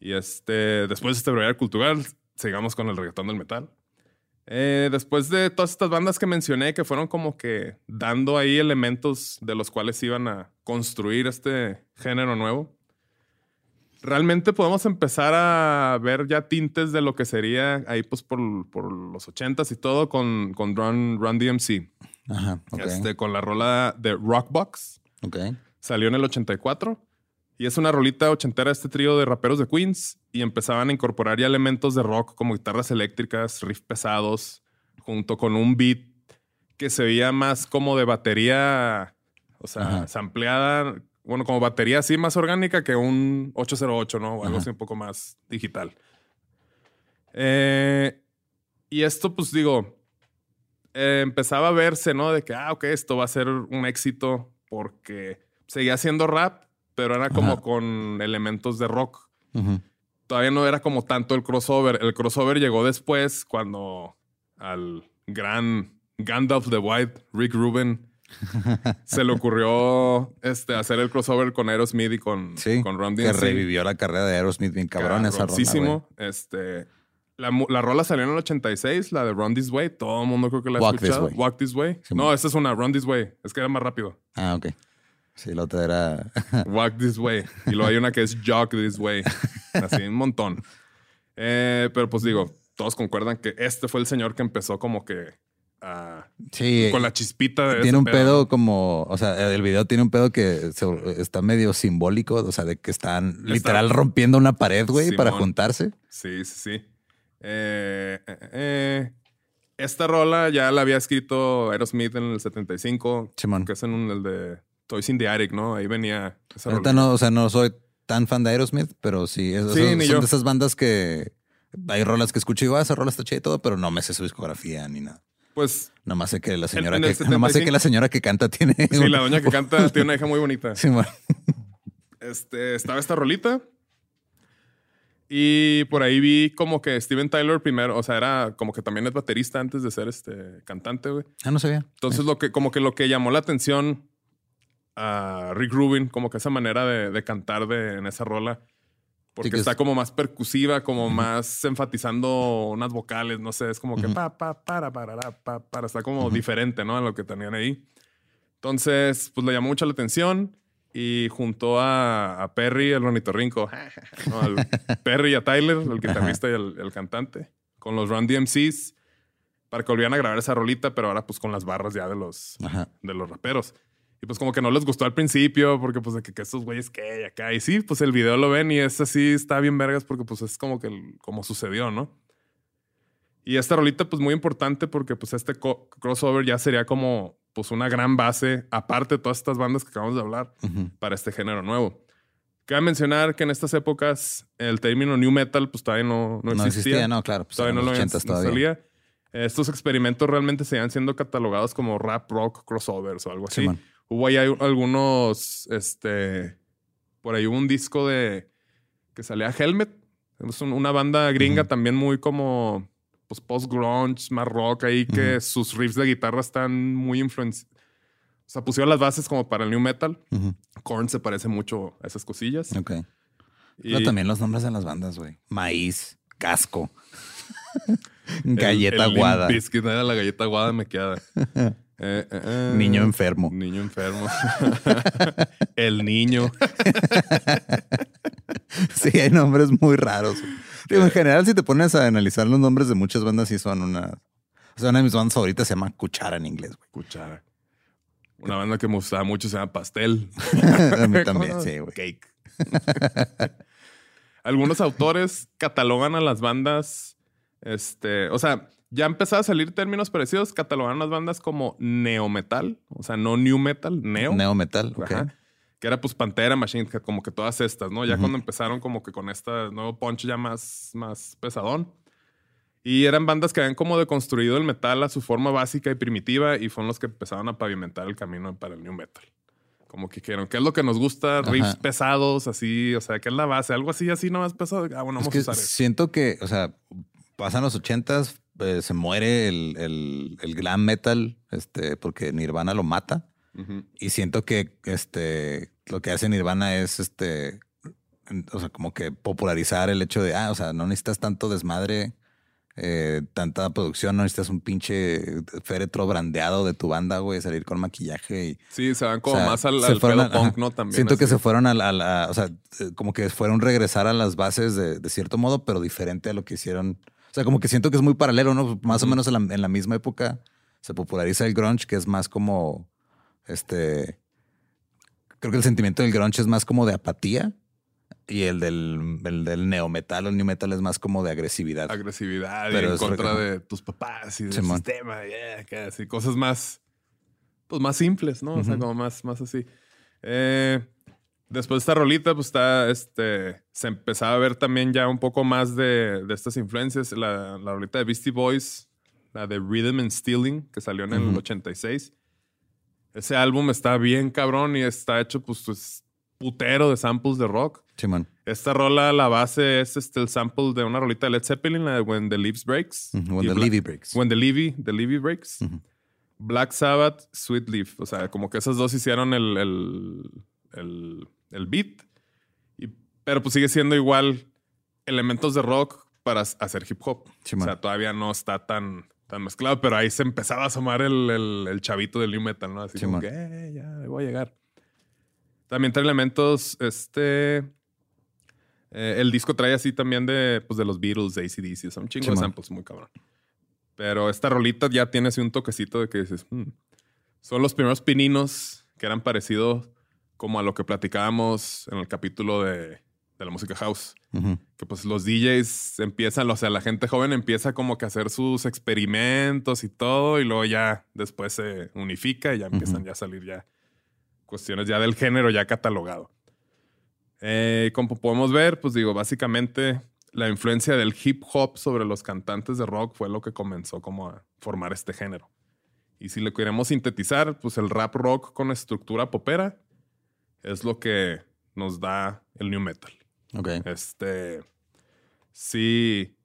Y este, después de este brevedad cultural, sigamos con el reggaetón del metal. Eh, después de todas estas bandas que mencioné, que fueron como que dando ahí elementos de los cuales iban a construir este género nuevo, realmente podemos empezar a ver ya tintes de lo que sería ahí pues por, por los ochentas y todo con, con Run, Run DMC.
Ajá, ok.
Este, con la rola de Rockbox.
ok.
Salió en el 84. Y es una rolita ochentera de este trío de raperos de Queens. Y empezaban a incorporar ya elementos de rock como guitarras eléctricas, riff pesados, junto con un beat que se veía más como de batería, o sea,
Ajá.
sampleada, bueno, como batería así más orgánica que un 808, ¿no? O algo
Ajá.
así un poco más digital. Eh, y esto, pues digo, eh, empezaba a verse, ¿no? De que, ah, ok, esto va a ser un éxito porque seguía siendo rap, pero era como
Ajá.
con elementos de rock. Todavía no era como tanto el crossover. El crossover llegó después cuando al gran Gandalf the White, Rick Rubin, *laughs* se le ocurrió este, hacer el crossover con Aerosmith y con,
Sí,
con Run
que revivió la carrera de Aerosmith bien cabrón esa rola.
Este, la, la rola salió en el 86, la de Run This Way. Todo el mundo creo que la ha
Walk This
escuchado.
Way.
Walk This Way.
Sí,
no, esta es una Run This Way. Es que era más rápido.
Ah, ok. Sí, la otra era... *laughs*
Walk This Way. Y luego hay una que es Jog This Way. Así, un montón. Eh, pero pues digo, todos concuerdan que este fue el señor que empezó como que
sí,
con la chispita de
tiene un pedo como... O sea, el video tiene un pedo que se- está medio simbólico. O sea, de que están literal rompiendo una pared, güey, para juntarse.
Sí, sí, sí. Eh, eh, eh, esta rola ya la había escrito Aerosmith en el 75,
Simón.
que es en un, el de Toys in the Attic, ¿no? Ahí venía esa
Ahorita
rola.
no, o sea, no soy tan fan de Aerosmith, pero sí, es-
Sí,
son,
ni
son de esas bandas que hay rolas que escucho y digo, ah, esa rola está chida y todo, pero no me sé su discografía ni nada.
Pues
Nomás sé que la señora
en
que nomás sé
75.
que la señora que canta tiene
sí, la doña que canta *laughs* tiene una hija muy bonita.
Sí, bueno.
Este, estaba esta rolita. Y por ahí vi como que Steven Tyler primero, o sea, era como que también es baterista antes de ser este cantante, güey.
Ah, no sabía.
Entonces, lo que, como que lo que llamó la atención a Rick Rubin, como que esa manera de, de cantar de, en esa rola, porque
Sí,
está como más percusiva, como más enfatizando unas vocales, no sé, es como que
Ujú.
pa, pa, para, para, para, pa, para, está como diferente, ¿no? A lo que tenían ahí. Entonces, pues le llamó mucho la atención y juntó a, a Perry, el ornitorrinco, *laughs* no, al Perry y a Tyler, el guitarrista y el, el cantante, con los Run DMCs para que volvieran a grabar esa rolita, pero ahora pues con las barras ya de los, de los raperos. Y pues como que no les gustó al principio, porque pues de que, que estos güeyes que y acá. Y sí, pues el video lo ven y es así, está bien vergas, porque pues es como que el- como sucedió, ¿no? Y esta rolita pues muy importante porque pues este crossover ya sería como pues una gran base, aparte de todas estas bandas que acabamos de hablar, para este género nuevo. Cabe mencionar que en estas épocas el término new metal pues todavía no, no
No
existía.
existía, no, claro. Pues
todavía no lo
los
habían-
80s
no
todavía.
salía. Estos experimentos realmente seguían siendo catalogados como rap rock crossovers o algo así.
Simón.
Hubo ahí algunos, este, por ahí hubo un disco de que salía Helmet. Es un- una banda gringa también muy como pues post grunge, más rock ahí que sus riffs de guitarra están muy influenciados. O sea, pusieron las bases como para el new metal. Korn se parece mucho a esas cosillas.
Ok.
Y
Pero también los nombres de las bandas, güey. Maíz, casco, *laughs*
el-
galleta
el
aguada,
era la galleta aguada me queda. *laughs* Eh, eh, eh.
niño enfermo.
Niño enfermo. *laughs* el niño. *laughs*
Sí, hay nombres muy raros. Digo, en general, si te pones a analizar los nombres de muchas bandas, sí son una. O sea, una de mis bandas favoritas se llama Cuchara en inglés, güey.
Cuchara. Una banda que me gustaba mucho se llama Pastel. *laughs*
A mí también, sí, güey.
Cake. Algunos autores catalogan a las bandas, este, o sea, ya empezaba a salir términos parecidos, catalogan a las bandas como neometal, o sea, no new metal, neo.
Neo metal, ok.
Que era pues Pantera, Machine, como que todas estas, ¿no? Ya cuando empezaron como que con este nuevo punch ya más, más pesadón. Y eran bandas que habían como deconstruido el metal a su forma básica y primitiva y fueron los que empezaron a pavimentar el camino para el new metal. Como que dijeron, ¿qué es lo que nos gusta? Riffs pesados, así, o sea, ¿qué es la base? Algo así, así nomás pesado. Ah, bueno,
Es
vamos
que
a usar eso.
siento que, o sea, pasan los ochentas, eh, se muere el, el, el glam metal, este, porque Nirvana lo mata. Y siento que este lo que hace Nirvana es este, o sea, como que popularizar el hecho de, ah, o sea, no necesitas tanto desmadre eh, tanta producción, no necesitas un pinche féretro brandeado de tu banda, güey, salir con maquillaje y...
Sí, se van como
O sea,
más al,
se
al
fueron
pedo
a-
punk. ¿no? También.
Siento que se fueron a la, a la- o sea, como que fueron regresar a las bases de, de cierto modo, pero diferente a lo que hicieron. O sea, como que siento que es muy paralelo, ¿no? Más o menos en la, en la misma época se populariza el grunge, que es más como, este, creo que el sentimiento del grunge es más como de apatía y el del, el del neometal o el new metal es más como de agresividad.
agresividad y
Pero
en
es
contra de tus papás y del
Simón.
sistema, yeah, cosas más, pues más simples, ¿no? O sea, como más, más así. Eh, después de esta rolita, pues está, este, se empezaba a ver también ya un poco más de, de estas influencias. La, la rolita de Beastie Boys, la de Rhythm and Stealing, que salió en el
Ujú.
86. Ese álbum está bien cabrón y está hecho, pues, pues putero de samples de rock.
Simón.
Esta rola, la base es este, el sample de una rolita de Led Zeppelin, la de When the Leaves Breaks.
When the Levy breaks.
When the Levy, the Levy Breaks. Black Sabbath, Sweet Leaf. O sea, como que esas dos hicieron el, el, el, el beat. Y- pero pues sigue siendo igual elementos de rock para hacer hip hop. O sea, todavía no está tan, tan mezclado, pero ahí se empezaba a asomar el, el, el chavito del new metal, ¿no? Así como que, "Eh, ya, voy a llegar. También trae elementos, este... eh, el disco trae así también de, pues, de los Beatles, de ACDC. Son un chingo de samples, muy cabrón. Pero esta rolita ya tiene así un toquecito de que dices, "Hmm". son los primeros pininos que eran parecidos como a lo que platicábamos en el capítulo de, de la música house.
Ujú.
Que pues los DJs empiezan, o sea, la gente joven empieza como que a hacer sus experimentos y todo, y luego ya después se unifica y ya empiezan
Ujú.
ya a salir ya cuestiones ya del género ya catalogado. Eh, como podemos ver, pues digo, básicamente la influencia del hip hop sobre los cantantes de rock fue lo que comenzó como a formar este género. Y si le queremos sintetizar, pues el rap rock con estructura popera es lo que nos da el new metal.
Ok.
Este, sí,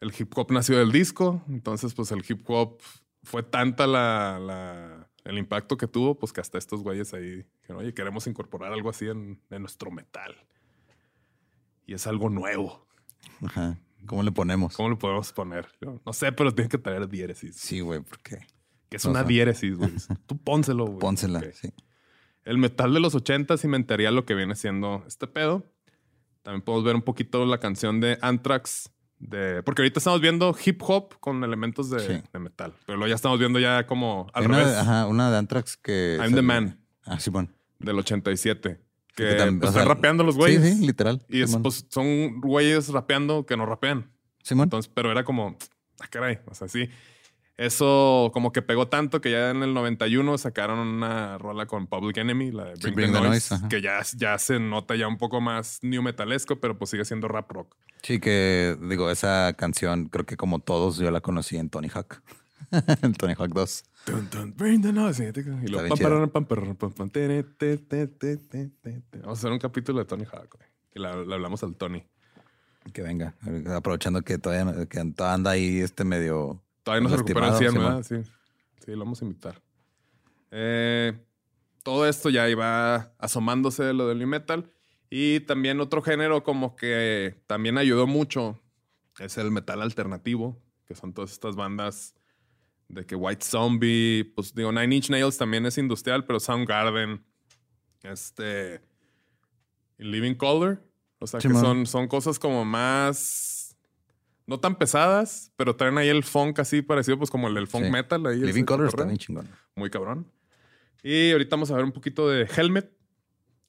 el hip hop nació del disco, entonces pues el hip hop fue tanta la, la- el impacto que tuvo, pues que hasta estos güeyes ahí dijeron, oye, queremos incorporar algo así en, en nuestro metal. Y es algo nuevo.
Ajá. ¿Cómo le ponemos?
¿Cómo lo podemos poner? Yo no sé, pero tiene que traer diéresis.
Sí, güey, porque
Que es una diéresis, güey. *laughs* Tú pónselo, güey.
pónsela. Sí.
El metal de los 80 cimentaría lo que viene siendo este pedo. También podemos ver un poquito la canción de Anthrax. De, porque ahorita estamos viendo hip hop con elementos de,
Sí.
de metal. Pero luego ya estamos viendo ya como al
una,
revés.
ajá, una de Anthrax que.
I'm the Man
Ah, Simón.
del 87. Que,
Que tam-
pues,
o sea,
están rapeando los güeyes.
Sí, sí, literal.
Y es, pues, son güeyes rapeando que no rapean.
Simón.
Entonces, pero era como, ah, caray. O sea, sí. Eso como que pegó tanto que ya en el 91 sacaron una rola con Public Enemy, la de
Sí,
Bring,
Bring
the Noise, que ya, ya se nota ya un poco más new metalesco, pero pues sigue siendo rap rock.
Sí, que digo, esa canción, creo que como todos, yo la conocí en Tony Hawk. *laughs* en Tony Hawk 2.
Dun, dun, bring the noise. Y te. Vamos a hacer un capítulo de Tony Hawk, güey. Y le hablamos al Tony.
Que venga, aprovechando que todavía que todavía anda ahí este medio.
Todavía no se recupera el
Lastimado,
100, ¿verdad? Sí. Sí, lo vamos a invitar. Eh, todo esto ya iba asomándose de lo del new metal. Y también otro género como que también ayudó mucho es el metal alternativo, que son todas estas bandas de que White Zombie, pues digo, Nine Inch Nails también es industrial, pero Soundgarden, este, Living Color, o sea que son, son cosas como más, no tan pesadas, pero traen ahí el funk así parecido, pues como el del funk
Sí.
metal. Ahí
Living
ese
Color está bien chingón.
Muy cabrón. Y ahorita vamos a ver un poquito de Helmet,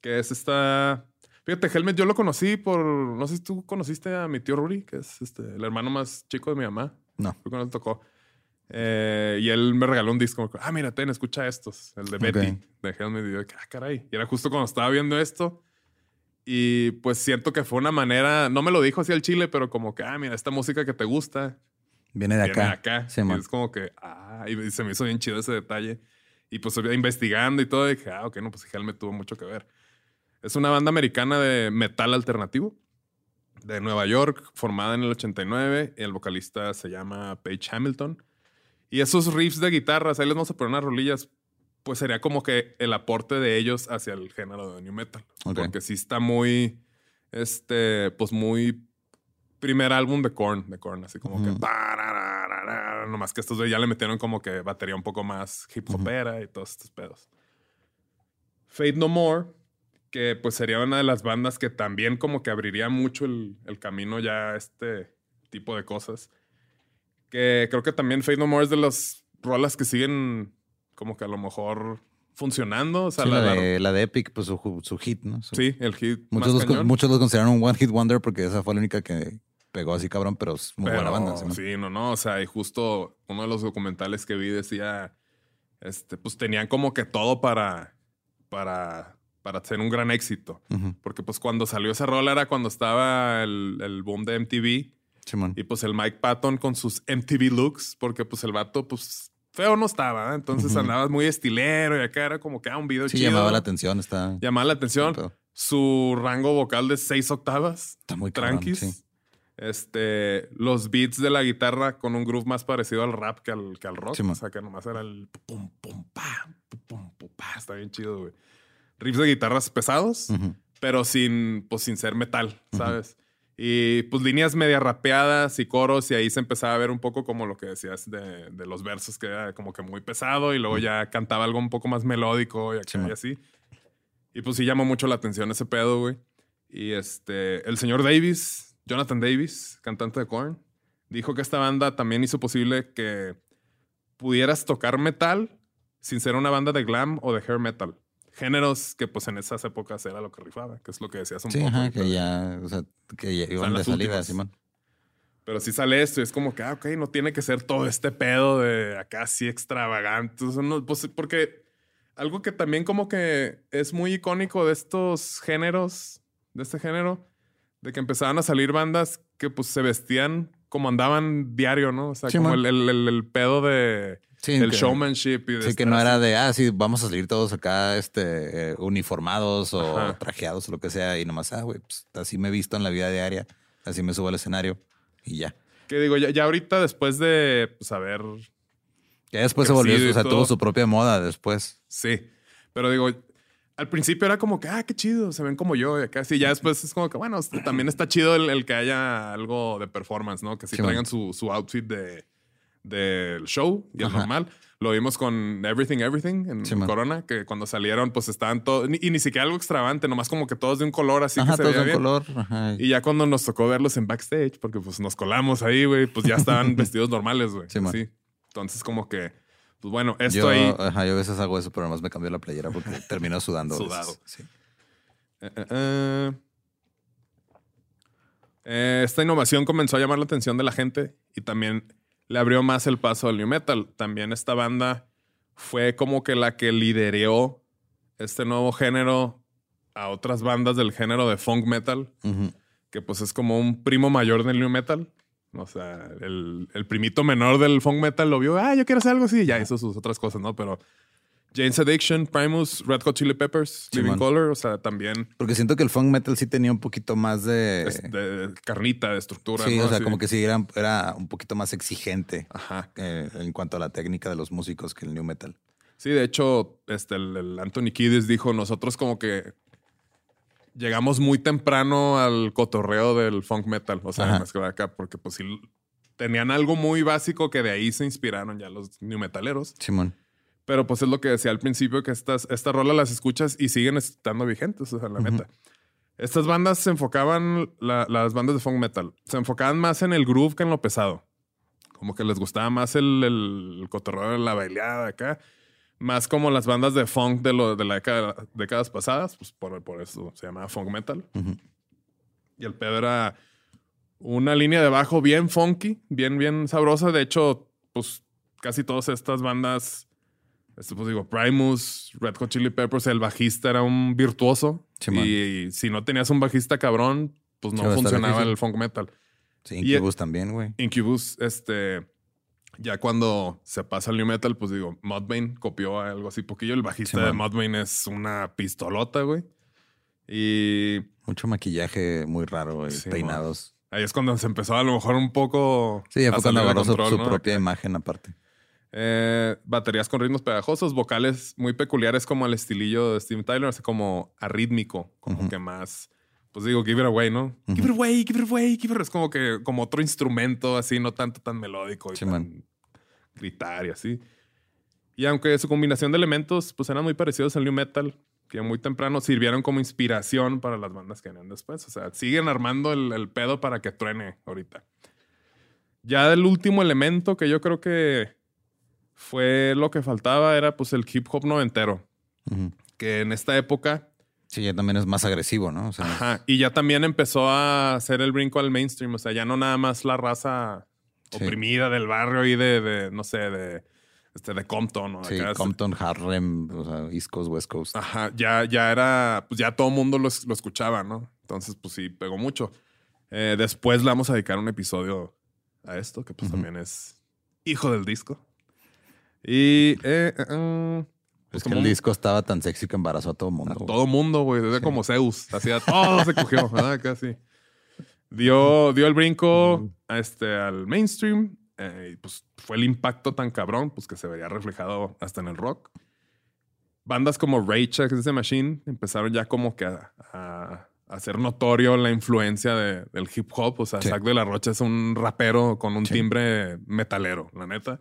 que es esta. Fíjate, Helmet yo lo conocí por. No sé si tú conociste a mi tío Ruri, que es este, el hermano más chico de mi mamá.
No.
Fue cuando tocó. Eh, y él me regaló un disco. Ah, mira, ten, escucha estos. El de Betty, de Helmet. Y yo, ah, caray. Y era justo cuando estaba viendo esto. Y pues siento que fue una manera. No me lo dijo así al chile, pero como que, ah, mira, esta música que te gusta
Viene de
viene
acá. Sí,
y es como que, ah, y se me hizo bien chido ese detalle. Y pues investigando y todo, dije, ah, ok, no, pues Helmet tuvo mucho que ver. Es una banda americana de metal alternativo de Nueva York, formada en el 89. El vocalista se llama Paige Hamilton. Y esos riffs de guitarras, ahí les vamos a poner unas rolillas, pues sería como que el aporte de ellos hacia el género de New Metal.
Ok.
Porque sí está muy, este, pues muy primer álbum de Korn, de Korn, así como que nomás que estos ya le metieron como que batería un poco más hip hopera y todos estos pedos. Fate No More, que pues sería una de las bandas que también como que abriría mucho el, el camino ya a este tipo de cosas. Que creo que también Fate No More es de las rolas que siguen como que a lo mejor funcionando. O sea,
Sí,
la-
la, de, la de Epic, pues su, su hit, ¿no? Su-
sí, el hit.
Muchos
más
los,
cañón.
muchos los consideran un One Hit Wonder porque esa fue la única que pegó así cabrón, pero es muy buena banda.
Sí, no, no. O sea, y justo uno de los documentales que vi decía, este, pues tenían como que todo para, para, para hacer un gran éxito. Porque pues cuando salió esa rola era cuando estaba el, el boom de MTV
Simón.
y pues el Mike Patton con sus MTV looks, porque pues el vato pues feo no estaba, ¿eh? entonces
Ujú.
andaba muy estilero y acá era como que ah, un video
Sí,
chido.
llamaba la atención, está,
Llamaba la atención.
Pero-
Su rango vocal de seis octavas
está muy cabrón,
tranquis.
sí.
Este, los beats de la guitarra con un groove más parecido al rap que al, que al rock.
Sí,
o sea, que nomás era el pum, pum, pa, pum, pum, pa. Está bien chido, güey. Riffs de guitarras pesados,
Ujú.
pero sin, pues, sin ser metal, ¿sabes? Y pues líneas media rapeadas y coros, y ahí se empezaba a ver un poco como lo que decías de, de los versos, que era como que muy pesado, y luego ya cantaba algo un poco más melódico y acá
Sí, man.
y así. Y pues sí llamó mucho la atención ese pedo, güey. Y este, el señor Davis, Jonathan Davis, cantante de Korn, dijo que esta banda también hizo posible que pudieras tocar metal sin ser una banda de glam o de hair metal. Géneros que pues en esas épocas era lo que rifaba, que es lo que decías un
Sí,
poco.
ajá, que ya, o sea, que ya iban de salida,
últimas.
Simón.
Pero si sale esto y es como que, ah, ok, no tiene que ser todo este pedo de acá así extravagante. O sea, no, pues, porque algo que también como que es muy icónico de estos géneros, de este género, de que empezaban a salir bandas que pues se vestían como andaban diario, ¿no? O sea,
Sí,
como
man.
el, el- el- el pedo de
Sí,
el
que-
showmanship y de
Sí, que no era de, ah, sí, vamos a salir todos acá este, eh, uniformados o
Ajá.
trajeados o lo que sea. Y nomás, ah, güey, pues así me he visto en la vida diaria, así me subo al escenario y ya.
Que digo, ya, ya ahorita después de pues, haber
Ya después se volvió, o sea,
todo.
tuvo su propia moda después.
Sí, pero digo, al principio era como que, ah, qué chido, se ven como yo y acá. Sí, ya después es como que, bueno, este, también está chido el, el que haya algo de performance, ¿no? Que sí,
Sí,
traigan su, su outfit de del show y el
Ajá.
normal. Lo vimos con Everything Everything en
Sí.
Corona, que cuando salieron, pues estaban todos, y ni siquiera algo extravagante, nomás como que todos de un color así
ajá,
que se
todos
veía
de un
bien.
color. Ajá.
Y ya cuando nos tocó verlos en backstage, porque pues nos colamos ahí, güey, pues ya estaban *laughs* vestidos normales, güey.
Sí.
Sí. Entonces, como que, pues bueno, esto
yo,
ahí.
ajá, yo a veces hago eso, pero nomás me cambio la playera porque *laughs* termino sudando.
Sudado.
Sí.
Eh, eh. Eh, esta innovación comenzó a llamar la atención de la gente y también le abrió más el paso al new metal. También esta banda fue como que la que lideró este nuevo género a otras bandas del género de funk metal, que pues es como un primo mayor del new metal. O sea, el, el primito menor del funk metal lo vio, ah, yo quiero hacer algo así, y ya hizo sus otras cosas, ¿no? Pero Jane's Addiction, Primus, Red Hot Chili Peppers, Living. Color, o sea, también
Porque siento que el funk metal sí tenía un poquito más de.
es de carnita, de estructura.
sí,
¿no?
o sea, como que sí era, era un poquito más exigente
Ajá.
eh, en cuanto a la técnica de los músicos que el new metal.
Sí, de hecho, este, el, el Anthony Kiddis dijo, nosotros como que llegamos muy temprano al cotorreo del funk metal, o sea,
Ajá.
más que acá, porque pues sí tenían algo muy básico que de ahí se inspiraron ya los new metaleros.
Simón.
Pero pues es lo que decía al principio, que estas, esta rola las escuchas y siguen estando vigentes, o sea, la
Ujú.
neta. Estas bandas se enfocaban, la- las bandas de funk metal, se enfocaban más en el groove que en lo pesado. Como que les gustaba más el, el cotorreo de la baileada acá. Más como las bandas de funk de, lo, de la década, décadas pasadas, pues por, por eso se llamaba funk metal. Y el pedo era una línea de bajo bien funky, bien, bien sabrosa. De hecho, pues casi todas estas bandas, este, pues digo, Primus, Red Hot Chili Peppers, el bajista era un virtuoso. Y si no tenías un bajista cabrón, pues
Sí,
no funcionaba el funk metal.
Sí,
Y-
Incubus también, güey.
Incubus, este, ya cuando se pasa al new metal, pues digo, Mudvayne copió algo así poquillo. El bajista de
Simón.
Mudvayne es una pistolota, güey. Y
Mucho maquillaje muy raro, güey.
Sí,
peinados.
Ahí es cuando se empezó a lo mejor un poco.
Sí, ya
a
fue cuando
de
agarró su, propia imagen aparte.
Eh, baterías con ritmos pegajosos, vocales muy peculiares como el estilillo de Steven Tyler, así como arrítmico, como
Ujú.
que más pues digo, give it away, ¿no? Give it away, give it away, give it away. Es como que, como otro instrumento así, no tanto tan melódico y
Sí,
tan
man.
gritar y así. Y aunque su combinación de elementos, pues eran muy parecidos al new metal, que muy temprano sirvieron como inspiración para las bandas que venían después. O sea, siguen armando el, el pedo para que truene ahorita. Ya el último elemento que yo creo que fue lo que faltaba era pues el hip hop noventero,
Ujú.
que en esta época
Sí, ya también es más agresivo, ¿no? O sea,
Ajá. Y ya también empezó a hacer el brinco al mainstream. O sea, ya no nada más la raza
Sí.
oprimida del barrio y de, de, no sé, de, este, de Compton. o
sí,
acá.
Compton, Harlem, o sea, East Coast, West Coast.
Ajá. Ya, ya era, pues ya todo el mundo lo, es- lo escuchaba, ¿no? Entonces, pues sí, pegó mucho. Eh, después le vamos a dedicar un episodio a esto, que pues también es hijo del disco. Y eh, eh, eh,
es
pues
que
como
el disco estaba tan sexy que embarazó a todo el mundo.
a
güey.
todo mundo, güey. Desde como Zeus. Hacía todo se cogió, *laughs* ¿verdad? Casi. Dio, dio el brinco a este, al mainstream. eh, y pues fue el impacto tan cabrón, pues que se vería reflejado hasta en el rock. Bandas como Rage Against the Machine empezaron ya como que a, a- a hacer notorio la influencia de- del hip hop. O sea,
Sí.
Zack de la Rocha es un rapero con un
Sí.
timbre metalero, la neta.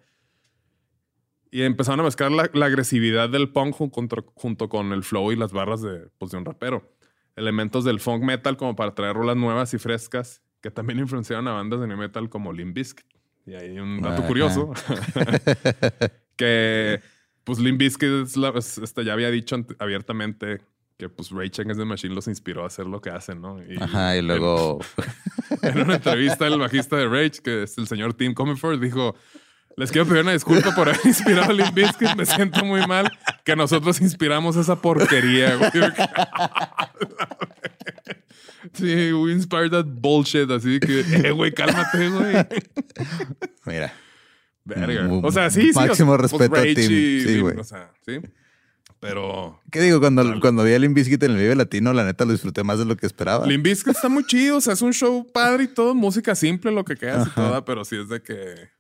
Y empezaron a mezclar la, la agresividad del punk jun- junto, junto con el flow y las barras de, pues, de un rapero. Elementos del funk metal como para traer rolas nuevas y frescas que también *laughs* influenciaron a bandas de new metal como Limp Bizkit. Y hay un dato curioso *laughs* *laughs* que pues Limp Bizkit es la- es- este, ya había dicho abiertamente que pues Rage Against the Machine los inspiró a hacer lo que hacen, ¿no? Y
Ajá, y luego.
en una entrevista el bajista de Rage, que es el señor Tim Comerford, dijo: Les quiero pedir una disculpa por haber *laughs* inspirado a Limp Bizkit. Me siento muy mal que nosotros inspiramos esa porquería, güey. *laughs* Sí, we inspired that bullshit. Así que, eh, güey, cálmate, güey.
Mira.
Verga. O sea, sí, sí.
máximo
o sea,
respeto a Tim.
y
Sí, güey.
O sea, sí. Pero
¿Qué digo? Cuando, cuando vi el Limbiskit en el Vive Latino, la neta lo disfruté más de lo que esperaba.
Limp Bizkit está muy chido. O sea, es un show padre y todo. Música simple, lo que queda y toda. Pero sí es de que...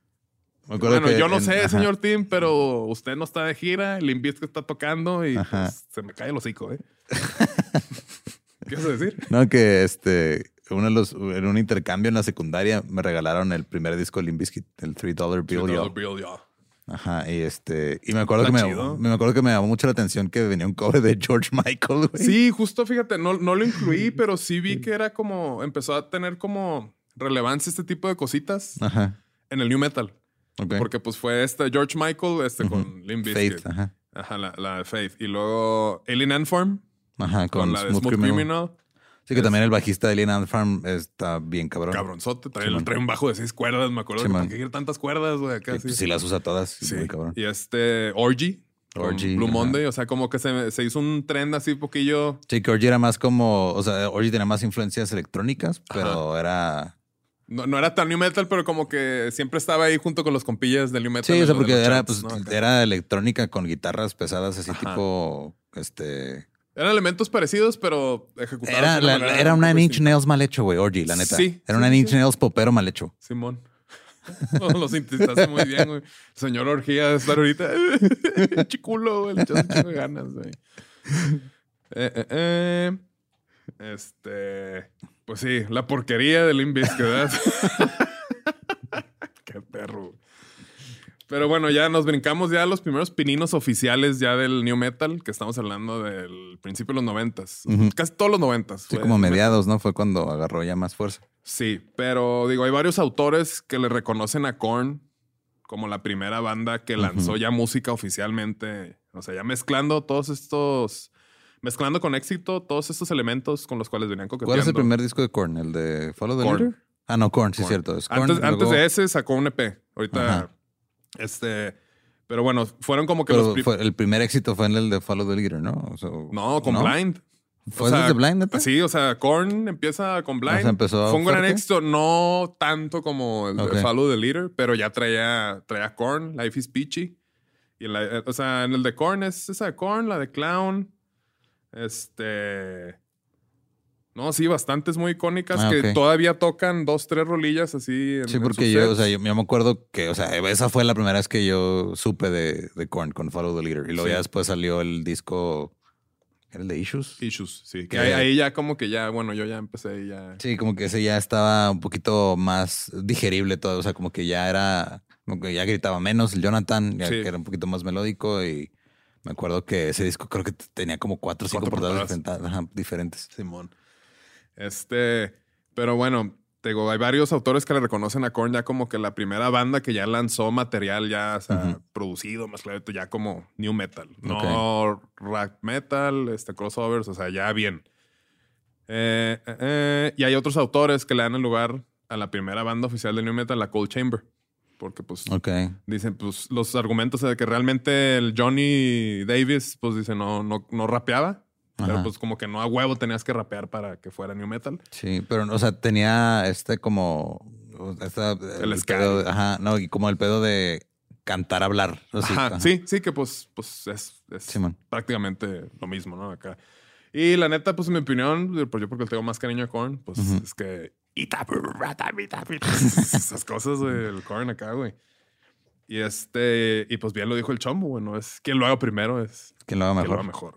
Me acuerdo
Bueno,
que
yo no
en-
sé,
ajá.
señor Tim, pero usted no está de gira, el Invisco está tocando y pues, se me cae el hocico, ¿eh? *laughs* ¿Qué vas a decir?
No, que este, uno de los, en un intercambio en la secundaria me regalaron el primer disco de Limp Bizkit, el $3 Bill
Dollar. Bill, ya.
Ajá, y este, y me acuerdo, que me, me acuerdo que me llamó mucho la atención que venía un cover de George Michael, güey.
Sí, justo fíjate, no, no lo incluí, *laughs* pero sí vi que era como, empezó a tener como relevancia este tipo de cositas
Ajá.
en el New Metal. Porque pues fue este George Michael este con Limp Bizkit.
Faith, ajá.
Ajá, la, la de Faith. Y luego Alien Ant Farm
Ajá,
con,
con,
la de
Smooth,
Smooth
Criminal.
Criminal.
Sí, que también el bajista de Alien Ant Farm está bien cabrón.
Cabronzote. Trae,
Simón.
trae un bajo de seis cuerdas, me acuerdo.
Sí,
que
man.
¿Para qué quiere tantas cuerdas, güey? Acá sí.
sí las usa todas.
Sí.
Muy cabrón.
Y este Orgy.
Orgy,
Blue
ajá.
Monday. O sea, como que se, se hizo un trend así poquillo.
Sí, que Orgy era más como, o sea, Orgy tenía más influencias electrónicas, pero era...
No, no era tan new metal, pero como que siempre estaba ahí junto con los compillas del new metal.
Sí, o sea, porque era, pues,
¿no?
Era electrónica con guitarras pesadas así
Ajá.
tipo, este...
Eran elementos parecidos, pero ejecutados.
Era, la- era
un
una
poco
Inch
distinta.
Nails mal hecho, güey, Orgy, la neta.
Sí,
Era
sí,
una
sí,
Inch
sí.
Nails popero mal hecho.
Simón. *laughs* Lo sintetizaste muy bien, güey. Señor Orgía de estar ahorita. *laughs* Chiculo, güey. Le echas un ganas, güey. Eh, eh, eh. Este. Pues sí, la porquería del Limbisk, ¿verdad? *laughs* Qué perro. Pero bueno, ya nos brincamos ya a los primeros pininos oficiales ya del New Metal, que estamos hablando del principio de los noventas. Casi todos los noventas.
Sí,
fue-
como mediados, ¿no? Fue cuando agarró ya más fuerza.
Sí, pero digo, hay varios autores que le reconocen a Korn como la primera banda que lanzó ya música oficialmente. O sea, ya mezclando todos estos. Mezclando con éxito todos estos elementos con los cuales venían coqueteando.
¿Cuál es el primer disco de Korn? ¿El de Follow the. Leader? Ah, no, Korn, sí, es
Korn.
cierto. Es Korn,
Antes,
luego-
antes de ese sacó un EP. Ahorita.
Ajá.
Este. Pero bueno, fueron como que
Pero
los.
fue- el primer éxito fue en el de Follow the Leader, ¿no? O sea,
No, con Blind.
¿Fue
O sea,
desde Blind, neta?
Sí, o sea, Korn empieza con Blind.
O sea, empezó
Fue un gran éxito, no tanto como el de Follow the Leader, pero ya traía, traía Korn, Life is Peachy. Y en la- o sea, en el de Korn es esa de Korn, la de Clown. Este. No, sí, bastantes muy icónicas
Ah,
que todavía tocan dos, tres rolillas así. En,
Sí, porque yo, o sea, yo, yo me acuerdo que, o sea, esa fue la primera vez que yo supe de, de Korn con Follow the Leader. Y luego
Sí.
ya después salió el disco Era el de Issues.
Issues, sí. Que
Que-
ahí, ahí ya como que ya, bueno, yo ya empecé y ya.
Sí, como que ese ya estaba un poquito más digerible todo. O sea, como que ya era, como que ya gritaba menos el Jonathan, ya
Sí.
que era un poquito más melódico. Y me acuerdo que ese disco creo que tenía como cuatro o cinco portadas
portadas.
diferentes. ajá, diferentes.
Simón. Este, pero bueno, te digo, hay varios autores que le reconocen a Korn ya como que la primera banda que ya lanzó material ya, o sea, producido, más claro, ya como new metal, no rock metal, este, crossovers, o sea, ya bien. Eh, eh, eh, y hay otros autores que le dan el lugar a la primera banda oficial de new metal, la Cold Chamber, porque pues. Dicen, pues, los argumentos de que realmente el Johnny Davis, pues, dice, no, no, no rapeaba. Pero
Ajá.
pues como que no a huevo tenías que rapear para que fuera new metal.
Sí, pero, o sea, tenía este como. esta-
El ska.
pedo, ajá, no, y como el pedo de cantar, hablar. así,
Ajá,
ajá.
sí, sí, que pues, pues es, es prácticamente lo mismo, ¿no? Acá. Y la neta, pues en mi opinión, pues yo porque tengo más cariño a Korn, pues es que... Mita. Esas cosas, güey, el Korn acá, güey. Y este, y pues bien lo dijo el chombo, güey, no es quien lo haga primero, es
¿Quién lo haga
lo
mejor?
haga mejor.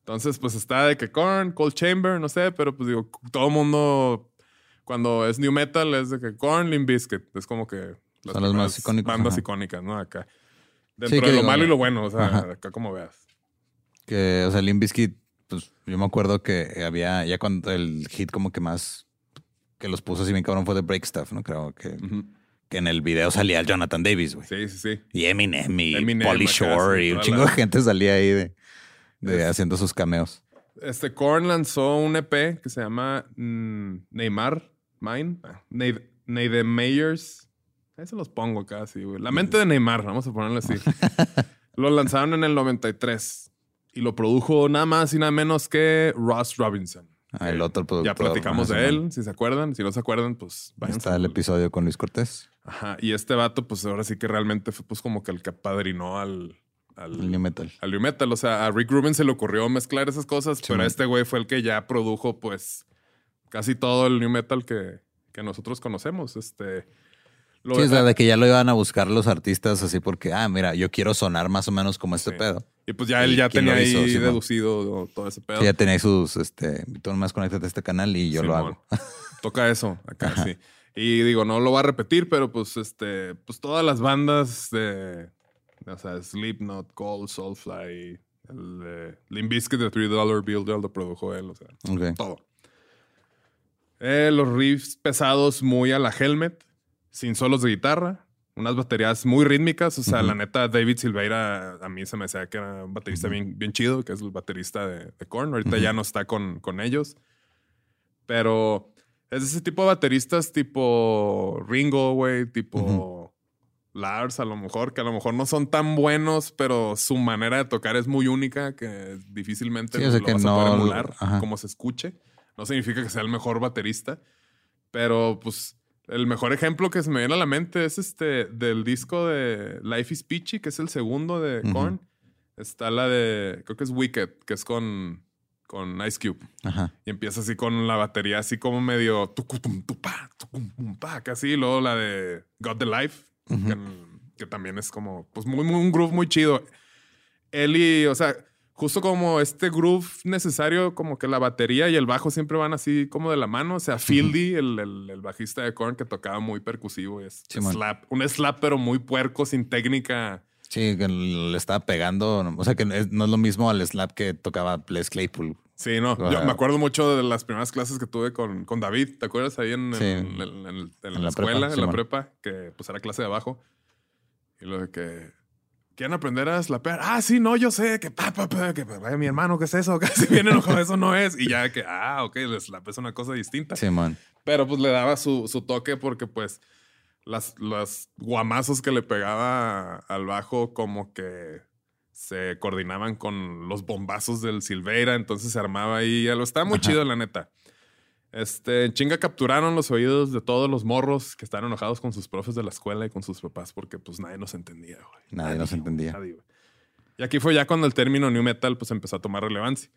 Entonces, pues está de que Korn, Cold Chamber, no sé, pero pues digo, todo mundo cuando es new metal es de que Korn, Limp Bizkit, es como que
Son los más icónicos,
bandas
ajá.
icónicas, ¿no? Acá. Dentro de lo
digo,
malo y lo bueno, o sea,
Ajá.
acá como veas.
Que, o sea, Limp Bizkit, pues yo me acuerdo que había, ya cuando el hit como que más que los puso así bien cabrón fue de Break Stuff, ¿no? Creo que, que en el video salía el Jonathan Davis, güey.
Sí, sí, sí.
Y Eminem y
Eminem
Polly Shore y un chingo
la-
de gente salía ahí de, de
Es-
haciendo sus cameos.
Este Korn lanzó un EP que se llama mm, Neymar Mine. Ah, Ney- Neide Mayers. Ahí se los pongo acá, sí, güey. La mente de Neymar, vamos a ponerle así. *laughs* lo lanzaron en el 93 y lo produjo nada más y nada menos que Ross Robinson.
Ah, el otro productor.
Ya platicamos de él, si se acuerdan. Si no se acuerdan, pues vayan
está el episodio con Luis Cortés,
Ajá. Y este vato, pues ahora sí que realmente fue pues como que el que apadrinó al, al,
New Metal.
al new metal. O sea, a Rick Rubin se le ocurrió mezclar esas cosas, pero
man.
este güey fue el que ya produjo, pues, casi todo el new metal que, que nosotros conocemos. Este. Lo,
Sí, es la de que ya lo iban a buscar los artistas así porque, ah, mira, yo quiero sonar más o menos como este
Sí.
pedo.
Y pues ya él
¿Y
ya tenía
hizo,
ahí deducido todo ese pedo.
Ya tenía sus, este, tú nomás conéctate a este canal y yo lo hago. *laughs*
Toca eso acá, sí. Y digo, no lo va a repetir, pero pues este, pues todas las bandas de, o sea, Slipknot, Cold, Soulfly, el de Limp Bizkit de Three Dollar Bill, lo produjo él, o sea, todo. Eh, los riffs pesados muy a la Helmet, sin solos de guitarra, unas baterías muy rítmicas. O sea, la neta, David Silveira a mí se me hacía que era un baterista bien, bien chido, que es el baterista de, de Korn. Ahorita
Ujú.
ya no está con, con ellos. Pero es ese tipo de bateristas tipo Ringo, güey, tipo Lars, a lo mejor, que a lo mejor no son tan buenos, pero su manera de tocar es muy única, que difícilmente
Sí,
lo
que
vas a poder
no-
emular como se escuche. No significa que sea el mejor baterista, pero pues el mejor ejemplo que se me viene a la mente es este del disco de Life is Peachy, que es el segundo de
Ujú.
Korn. Está la de, creo que es Wicked, que es con, con Ice Cube.
Ajá.
Y empieza así con la batería, así como medio tucutum, tupa, tucum, pa, casi. Y luego la de Got the Life, que, que también es como, pues muy, muy, un groove muy chido. Y, o sea, justo como este groove necesario, como que la batería y el bajo siempre van así como de la mano. O sea, Fieldy, el, el- el bajista de Korn, que tocaba muy percusivo, es
Simón.
slap, un slap, pero muy puerco, sin técnica.
Sí, que le estaba pegando. O sea, que no es lo mismo al slap que tocaba Les Claypool.
Sí, no. Yo me acuerdo mucho de las primeras clases que tuve con, con David. ¿Te acuerdas? Ahí en,
Sí.
en- en- en- en la,
la
escuela,
prepa,
en la prepa, que pues era clase de abajo. Y lo de que. ¿Quieren aprender a slapear? Ah, sí, no, yo sé que pa, pa, pa, que pa, mi hermano, ¿qué es eso? *laughs* Casi bien enojado, eso no es. Y ya que, ah, ok, el slap es una cosa distinta.
Simón.
Pero pues le daba su, su toque porque pues las, los guamazos que le pegaba al bajo como que se coordinaban con los bombazos del Silveira, entonces se armaba ahí algo. Estaba muy
Ajá.
chido, la neta. Este, en chinga capturaron los oídos de todos los morros que estaban enojados con sus profes de la escuela y con sus papás porque pues nadie nos entendía, güey.
Nadie nos
güey,
entendía.
nadie. Y aquí fue ya cuando el término new metal pues empezó a tomar relevancia.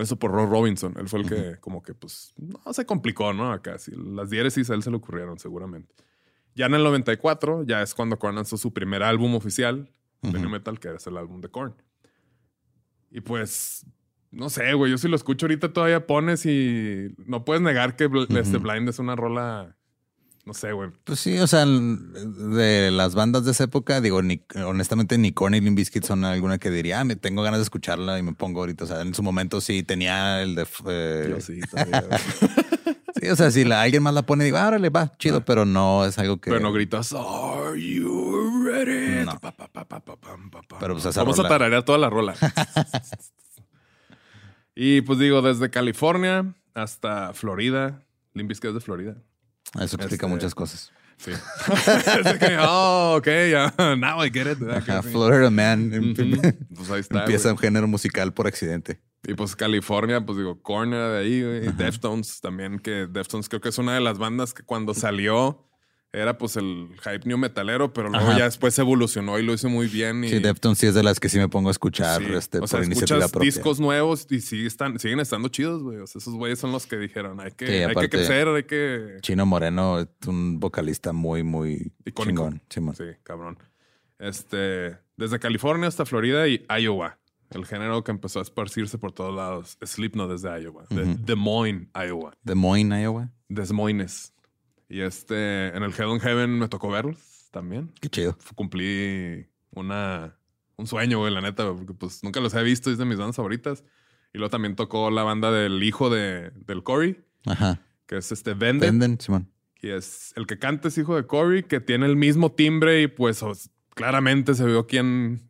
Eso por Rob Robinson, él fue el que como que pues no se complicó, ¿no? Acá sí, las diéresis a él se le ocurrieron seguramente. Ya en el 94 ya es cuando Korn lanzó su primer álbum oficial de
Ujú.
new metal, que es el álbum de Korn. Y pues No sé, güey. Yo si lo escucho ahorita todavía pones y no puedes negar que Bl- este. Blind es una rola. No sé, güey.
Pues sí, o sea, de las bandas de esa época, digo, ni, honestamente, ni Korn ni Limp Bizkit son alguna que diría, ah, me tengo ganas de escucharla y me pongo ahorita. O sea, en su momento sí tenía el de. eh,
Yo sí, todavía, *laughs*
sí, o sea, si la, alguien más la pone, digo, ah, órale, va, chido, pero no es algo que.
Pero no gritas, Are you ready?
No. Pero, pues, esa
Vamos
rola-
a tararear toda la rola. *laughs* y pues digo, desde California hasta Florida. Limp Bizkit es de Florida.
Eso explica
Este-
muchas cosas.
Sí. *laughs* Que, oh, ok. *laughs* Now I get it.
Ajá. Florida Man
Ujú. Pues ahí está.
empieza
güey.
un género musical por accidente.
Y pues California, pues digo, Korn era de ahí, güey. Deftones también, que Deftones creo que es una de las bandas que cuando salió era pues el hype new metalero, pero luego
Ajá.
ya después evolucionó y lo hizo muy bien. Y,
Sí, Deftones sí es de las que sí me pongo a escuchar
Sí.
este,
o sea,
por iniciativa propia.
discos nuevos y sigue están, siguen estando chidos, güey. O sea, esos güeyes son los que dijeron, hay que,
Sí,
hay que crecer, hay que...
Chino Moreno es un vocalista muy, muy
Icónico.
chingón. Simón.
Sí, cabrón. Este, desde California hasta Florida y Iowa. El género que empezó a esparcirse por todos lados. Slipknot desde Iowa. De
Ujú.
Des Moines, Iowa.
Des Moines, Iowa.
Des Moines. Y este, en el Hell in Heaven me tocó verlos también.
Qué chido.
Cumplí una, un sueño, güey, la neta, porque pues nunca los he visto, es de mis bandas favoritas. Y luego también tocó la banda del hijo de, del Corey,
Ajá.
que es este Vended.
Venden, Simón.
Y es el que canta es hijo de Corey, que tiene el mismo timbre y pues claramente se vio quién,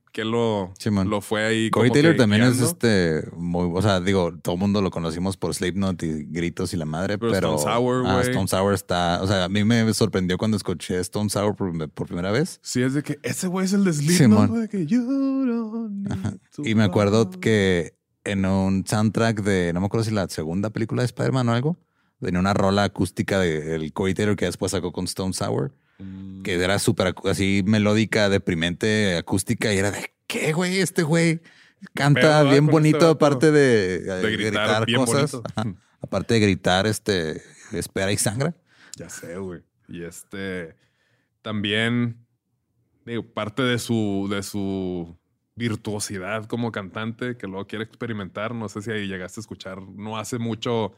quién lo, fue ahí.
Corey Taylor
que
también es este muy, o sea, digo, todo el mundo lo conocimos por Slipknot y gritos y la madre,
Pero
pero,
Stone Sour,
ah. Stone Sour está, o sea, a mí me sorprendió cuando escuché Stone Sour por, por primera vez.
Sí, es de que ese güey es el de. Slipknot, que to
Y me acuerdo que en un soundtrack de, no me acuerdo si la segunda película de Spider-Man o algo, tenía una rola acústica del Corey Taylor que después sacó con Stone Sour,
Mm,
que era súper así melódica, deprimente, acústica, y era de, ¿qué, güey? Este güey canta bien bonito,
este
aparte de,
de gritar, bien
cosas. Ajá. Aparte de gritar, este, espera y sangra.
Ya sé, güey. Y este también, digo, parte de su, de su virtuosidad como cantante que luego quiere experimentar. No sé si ahí llegaste a escuchar, no hace mucho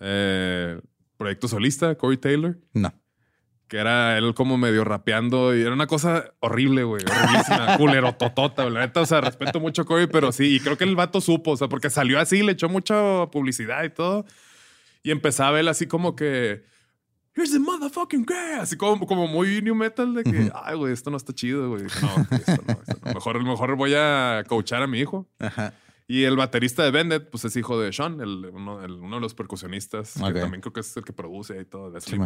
eh, proyecto solista, Corey Taylor,
No.
Que era él como medio rapeando y era una cosa horrible, güey. Horriblísima, *laughs* culero, totota. La neta, o sea, respeto mucho a Corey, pero sí, y creo que el vato supo, o sea, porque salió así, le echó mucha publicidad y todo. Y empezaba él así como que. Here's the motherfucking guy. Así como, como muy new metal de que, ay, güey, esto no está chido, güey. *laughs* No, esto no, esto no. Mejor, mejor voy a coachar a mi hijo.
Ajá.
Y el baterista de Bended, pues es hijo de Sean, el, uno, el- uno de los percusionistas,
Ok.
que también creo que es el que produce y todo, de
Sí.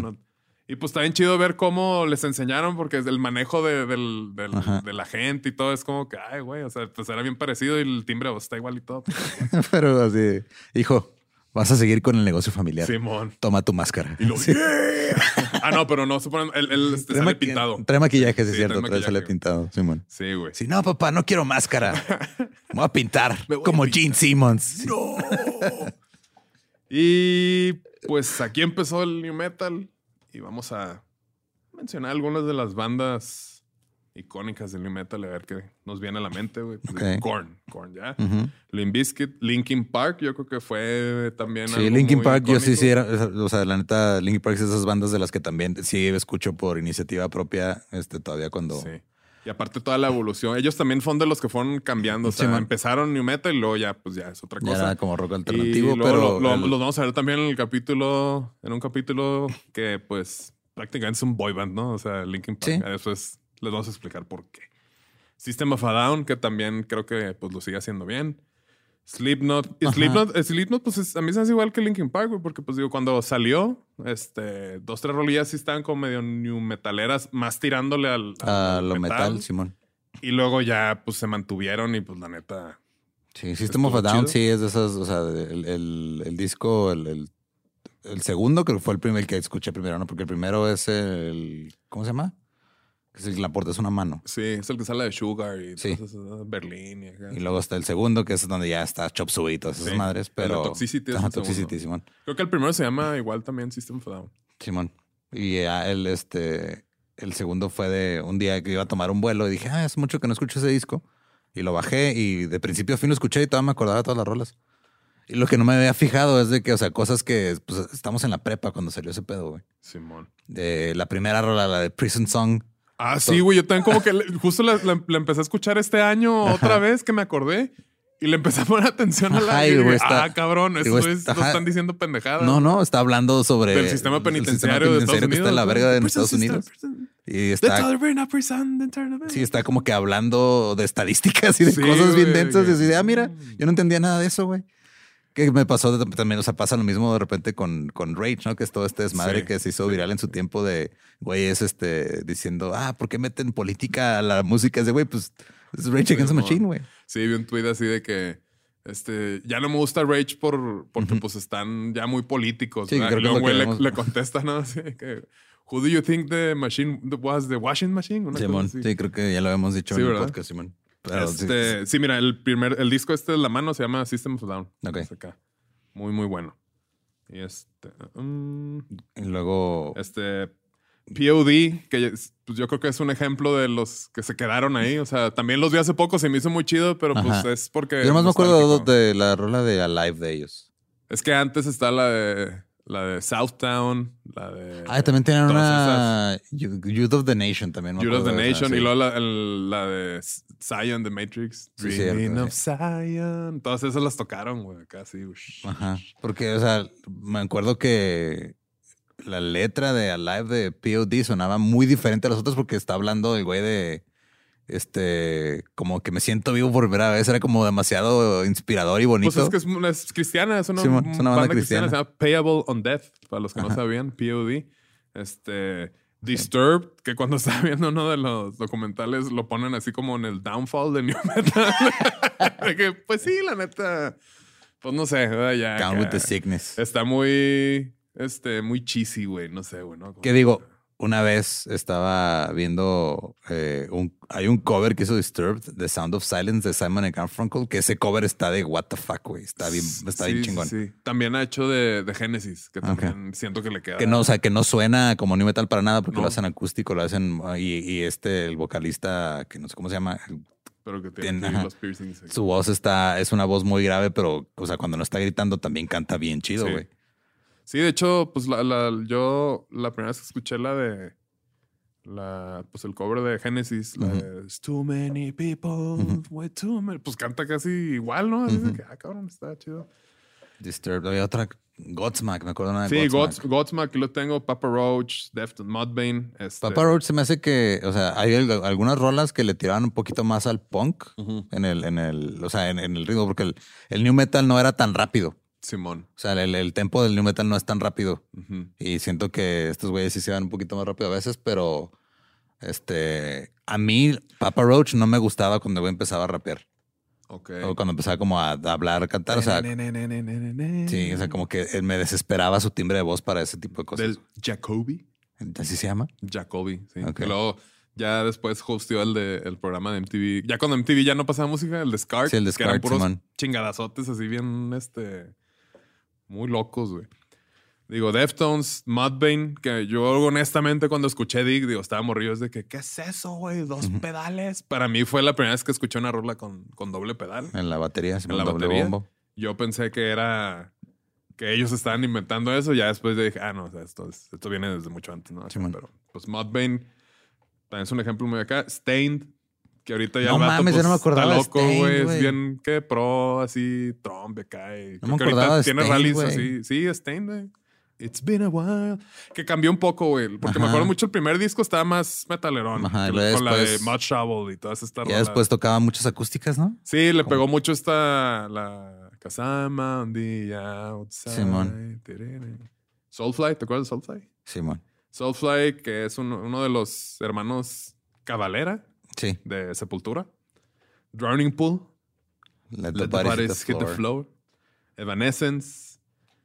Y pues está bien chido ver cómo les enseñaron, porque el manejo de, del- del-
Ajá.
de la gente y todo es como que, ay, güey, o sea, pues era bien parecido y el timbre pues, está igual y todo. *laughs*
Pero así, hijo, vas a seguir con el negocio familiar.
Simón.
Toma tu máscara.
Y lo, *laughs*
Sí.
"Yeah". *laughs* Ah, no, pero no, se ponen, él, él, este, sale pintado.
Trae maquillaje, sí, es cierto.
trae
sale pintado, Simón.
Sí, güey.
Sí, no, papá, no quiero máscara. Me voy a pintar
voy a
como
pintar.
Gene Simmons. Sí.
¡No! y pues aquí empezó el new metal y vamos a mencionar algunas de las bandas icónicas del new metal a ver qué nos viene a la mente, güey. Pues,
Ok.
Korn, Korn, ya. Limp Bizkit, Linkin Park, yo creo que fue también
Sí,
algo
Linkin
muy
Park, yo sí, sí, era, o sea, la neta, Linkin Park es esas bandas de las que también sí escucho por iniciativa propia, este, todavía cuando...
Sí. Y aparte toda la evolución. Ellos también fueron de los que fueron cambiando. O sea,
Sí,
empezaron New Metal y luego ya, pues ya es otra
Ya
cosa.
era como rock alternativo,
y luego
pero...
lo- lo-
el-
los vamos a ver también en el capítulo, en un capítulo que pues prácticamente es un boy band, ¿no? O sea, Linkin Park.
Sí.
Después les vamos a explicar por qué. System of a Down, que también creo que pues lo sigue haciendo bien. Slipknot. Y. Slipknot, eh, Slipknot, pues es- a mí se hace igual que Linkin Park, güey, porque pues digo, cuando salió, este, dos, tres rolillas sí estaban como medio new metaleras, más tirándole al,
a lo metal, Simón.
Y luego ya pues se mantuvieron y pues la neta.
Sí, System of a Down
chido.
sí es de esas, o sea, el, el- el disco, el, el- el segundo creo que fue el primer que escuché primero, ¿no? Porque el primero es el, ¿cómo se llama? Que es el que la porta es una mano.
Sí, es el que sale de Sugar y
Sí.
todas esas, Berlín y acá.
Y luego está el segundo, que es donde ya está Chop Suey y todas esas
Sí,
madres, pero...
Toxicity es el.
Toxicity, Simón.
Creo que el primero se llama igual también System of Down.
Simón. Y ya el, este, el segundo fue de un día que iba a tomar un vuelo y dije, ah, es mucho que no escucho ese disco. Y lo bajé y de principio a fin lo escuché y todavía me acordaba de todas las rolas. Y lo que no me había fijado es de que, o sea, cosas que pues, estamos en la prepa cuando salió ese pedo, güey.
Simón.
De la primera rola, la de Prison Song.
Ah, sí, güey. Yo también como que le- justo la, la- la empecé a escuchar este año otra vez que me acordé. Y le empecé a poner atención a la...
Ajá,
y
güey, está-
ah, cabrón,
güey,
güeyes no están diciendo pendejadas.
No, no, está hablando sobre
Del sistema
el- el
penitenciario de Estados
penitenciario que está en la
Unidos,
verga
Prison
Estados Unidos. Y está, sí, está como que hablando de estadísticas y de
Sí,
cosas bien densas. Y así de, ah, mira, yo no entendía nada de eso, güey. Que me pasó también, o sea, pasa lo mismo de repente con, con Rage, ¿no? Que es todo este desmadre
Sí,
que se hizo viral en su tiempo de, güey, es este, diciendo, ah, ¿por qué meten política a la música? Es de, güey, pues, es Rage Against the. Machine, güey.
Sí, vi un tweet así de que este, ya no me gusta Rage por, porque
Ujú.
pues están ya muy políticos.
Sí, creo que
luego
lo
güey
que
le, contesta, ¿no? Así que, Who do you think the machine was the washing machine? Una
Simón, sí, creo que ya lo habíamos dicho en el podcast, Simón. Pero
Este, sí, mira, el primer, el disco este de la mano se llama System of a Down.
Ok.
Acá. Muy, muy bueno. Y este, mm,
y luego,
este POD, que es- pues yo creo que es un ejemplo de los que se quedaron ahí. O sea, también los vi hace poco, se me hizo muy chido, pero pues es porque.
yo nomás me acuerdo de la rola de Alive de ellos.
Es que antes está la de la de Southtown, la de
Ah, también
todas
una You- Youth of the Nation también.
Youth of the
esa,
Nation
sí.
y luego la, el- la de Zion de Matrix.
Sí,
Dreaming
cierto,
of Zion. Todas esas las tocaron, güey, sí. ush.
Ajá. Porque, o sea, me acuerdo que la letra de Alive de POD sonaba muy diferente a las otras porque está hablando el güey de. Este, como que me siento vivo por primera vez. Era como demasiado inspirador y bonito.
Pues es que es, una- es cristiana, es una,
es una banda
cristiana.
cristiana.
Se llama Payable on Death, para los que no sabían, POD. Este, Disturbed, que cuando *laughs* estaba viendo uno de los documentales lo ponen así como en el downfall de New Metal. *laughs* De que, pues sí, la neta, pues no sé, ya.
Down with the sickness.
Está muy, este, muy cheesy, güey, no sé, güey, ¿no? Como-
¿Qué digo? Una vez estaba viendo eh, un hay un cover que hizo Disturbed, The Sound of Silence de Simon and Garfunkel, que ese cover está de what the fuck, güey. Está bien, está bien chingón.
Sí, También ha hecho de, de Genesis, que también siento que le queda.
Que no, o sea, que no suena como new metal para nada porque
No.
lo hacen acústico, lo hacen y, y este, el vocalista, que no sé cómo se llama,
Pero que tiene
Tiene-
aquí
ajá.
los piercings. aquí.
su voz está, es una voz muy grave, pero, o sea, cuando no está gritando también canta bien chido,
Sí.
güey.
Sí, de hecho, pues la, la- yo la primera vez que escuché la de la, pues el cover de Genesis, la de "It's Too many people with too many", pues canta casi igual, ¿no? Así de
Ujú.
que, ah, cabrón, está chido.
Disturbed. Había otra, Godsmack, me acuerdo una de
Sí,
Godsmack.
Gods, Godsmack, lo tengo, Papa Roach, Defton, Mudvayne. Este,
Papa Roach se me hace que, o sea, hay al- algunas rolas que le tiraban un poquito más al punk en el, en el, o sea, en, en el ritmo, porque el, el new metal no era tan rápido.
Simón.
O sea, el, el tempo del new metal no es tan rápido.
Ujú.
Y siento que estos güeyes sí se van un poquito más rápido a veces, pero este, a mí Papa Roach no me gustaba cuando el güey empezaba a rapear.
Ok.
O cuando empezaba como a hablar, a cantar. O sea, sí, o sea, como que me desesperaba su timbre de voz para ese tipo de cosas.
Del Jacoby.
¿Así se llama?
Jacoby, sí.
Ok.
Que luego ya después hosteó el, de, el programa de MTV. Ya cuando MTV ya no pasaba música, el de Scar.
Sí, el de
Que eran puros
Simón.
chingadazotes así bien, este... Muy locos, güey. Digo, Deftones, Mudvayne, que yo honestamente cuando escuché Dick, digo, estaba morrido, es de que, ¿qué es eso, güey? Dos pedales. Para mí fue la primera vez que escuché una rola con, con doble pedal.
En la batería,
En la
doble
batería.
bombo.
Yo pensé que era que ellos estaban inventando eso. Ya después dije, ah, no, o sea, esto, es- esto viene desde mucho antes, ¿no?
Simón.
Pero, pues, Mudvayne también es un ejemplo muy acá. Stained, que ahorita ya
No
el vato,
mames, yo no me
pues,
acordaba
Está loco, güey. Es bien que pro, así, Trump acá. y
No me acordaba de
tiene rallies así. Sí, Stained, güey. It's been a while. Que cambió un poco, güey. Porque me acuerdo mucho el primer disco estaba más metalerón.
Ajá,
con la de Mud Shovel y todas estas
Ya después tocaba muchas acústicas, ¿no?
Sí, le pegó mucho esta la Kazama on the outside.
Simón.
Soulfly, ¿te acuerdas de Soulfly?
Simón.
Soulfly, que es uno, uno de los hermanos Cavalera
Sí.
de Sepultura. Drowning Pool,
Let,
Let the Bodies Hit the Floor. Evanescence,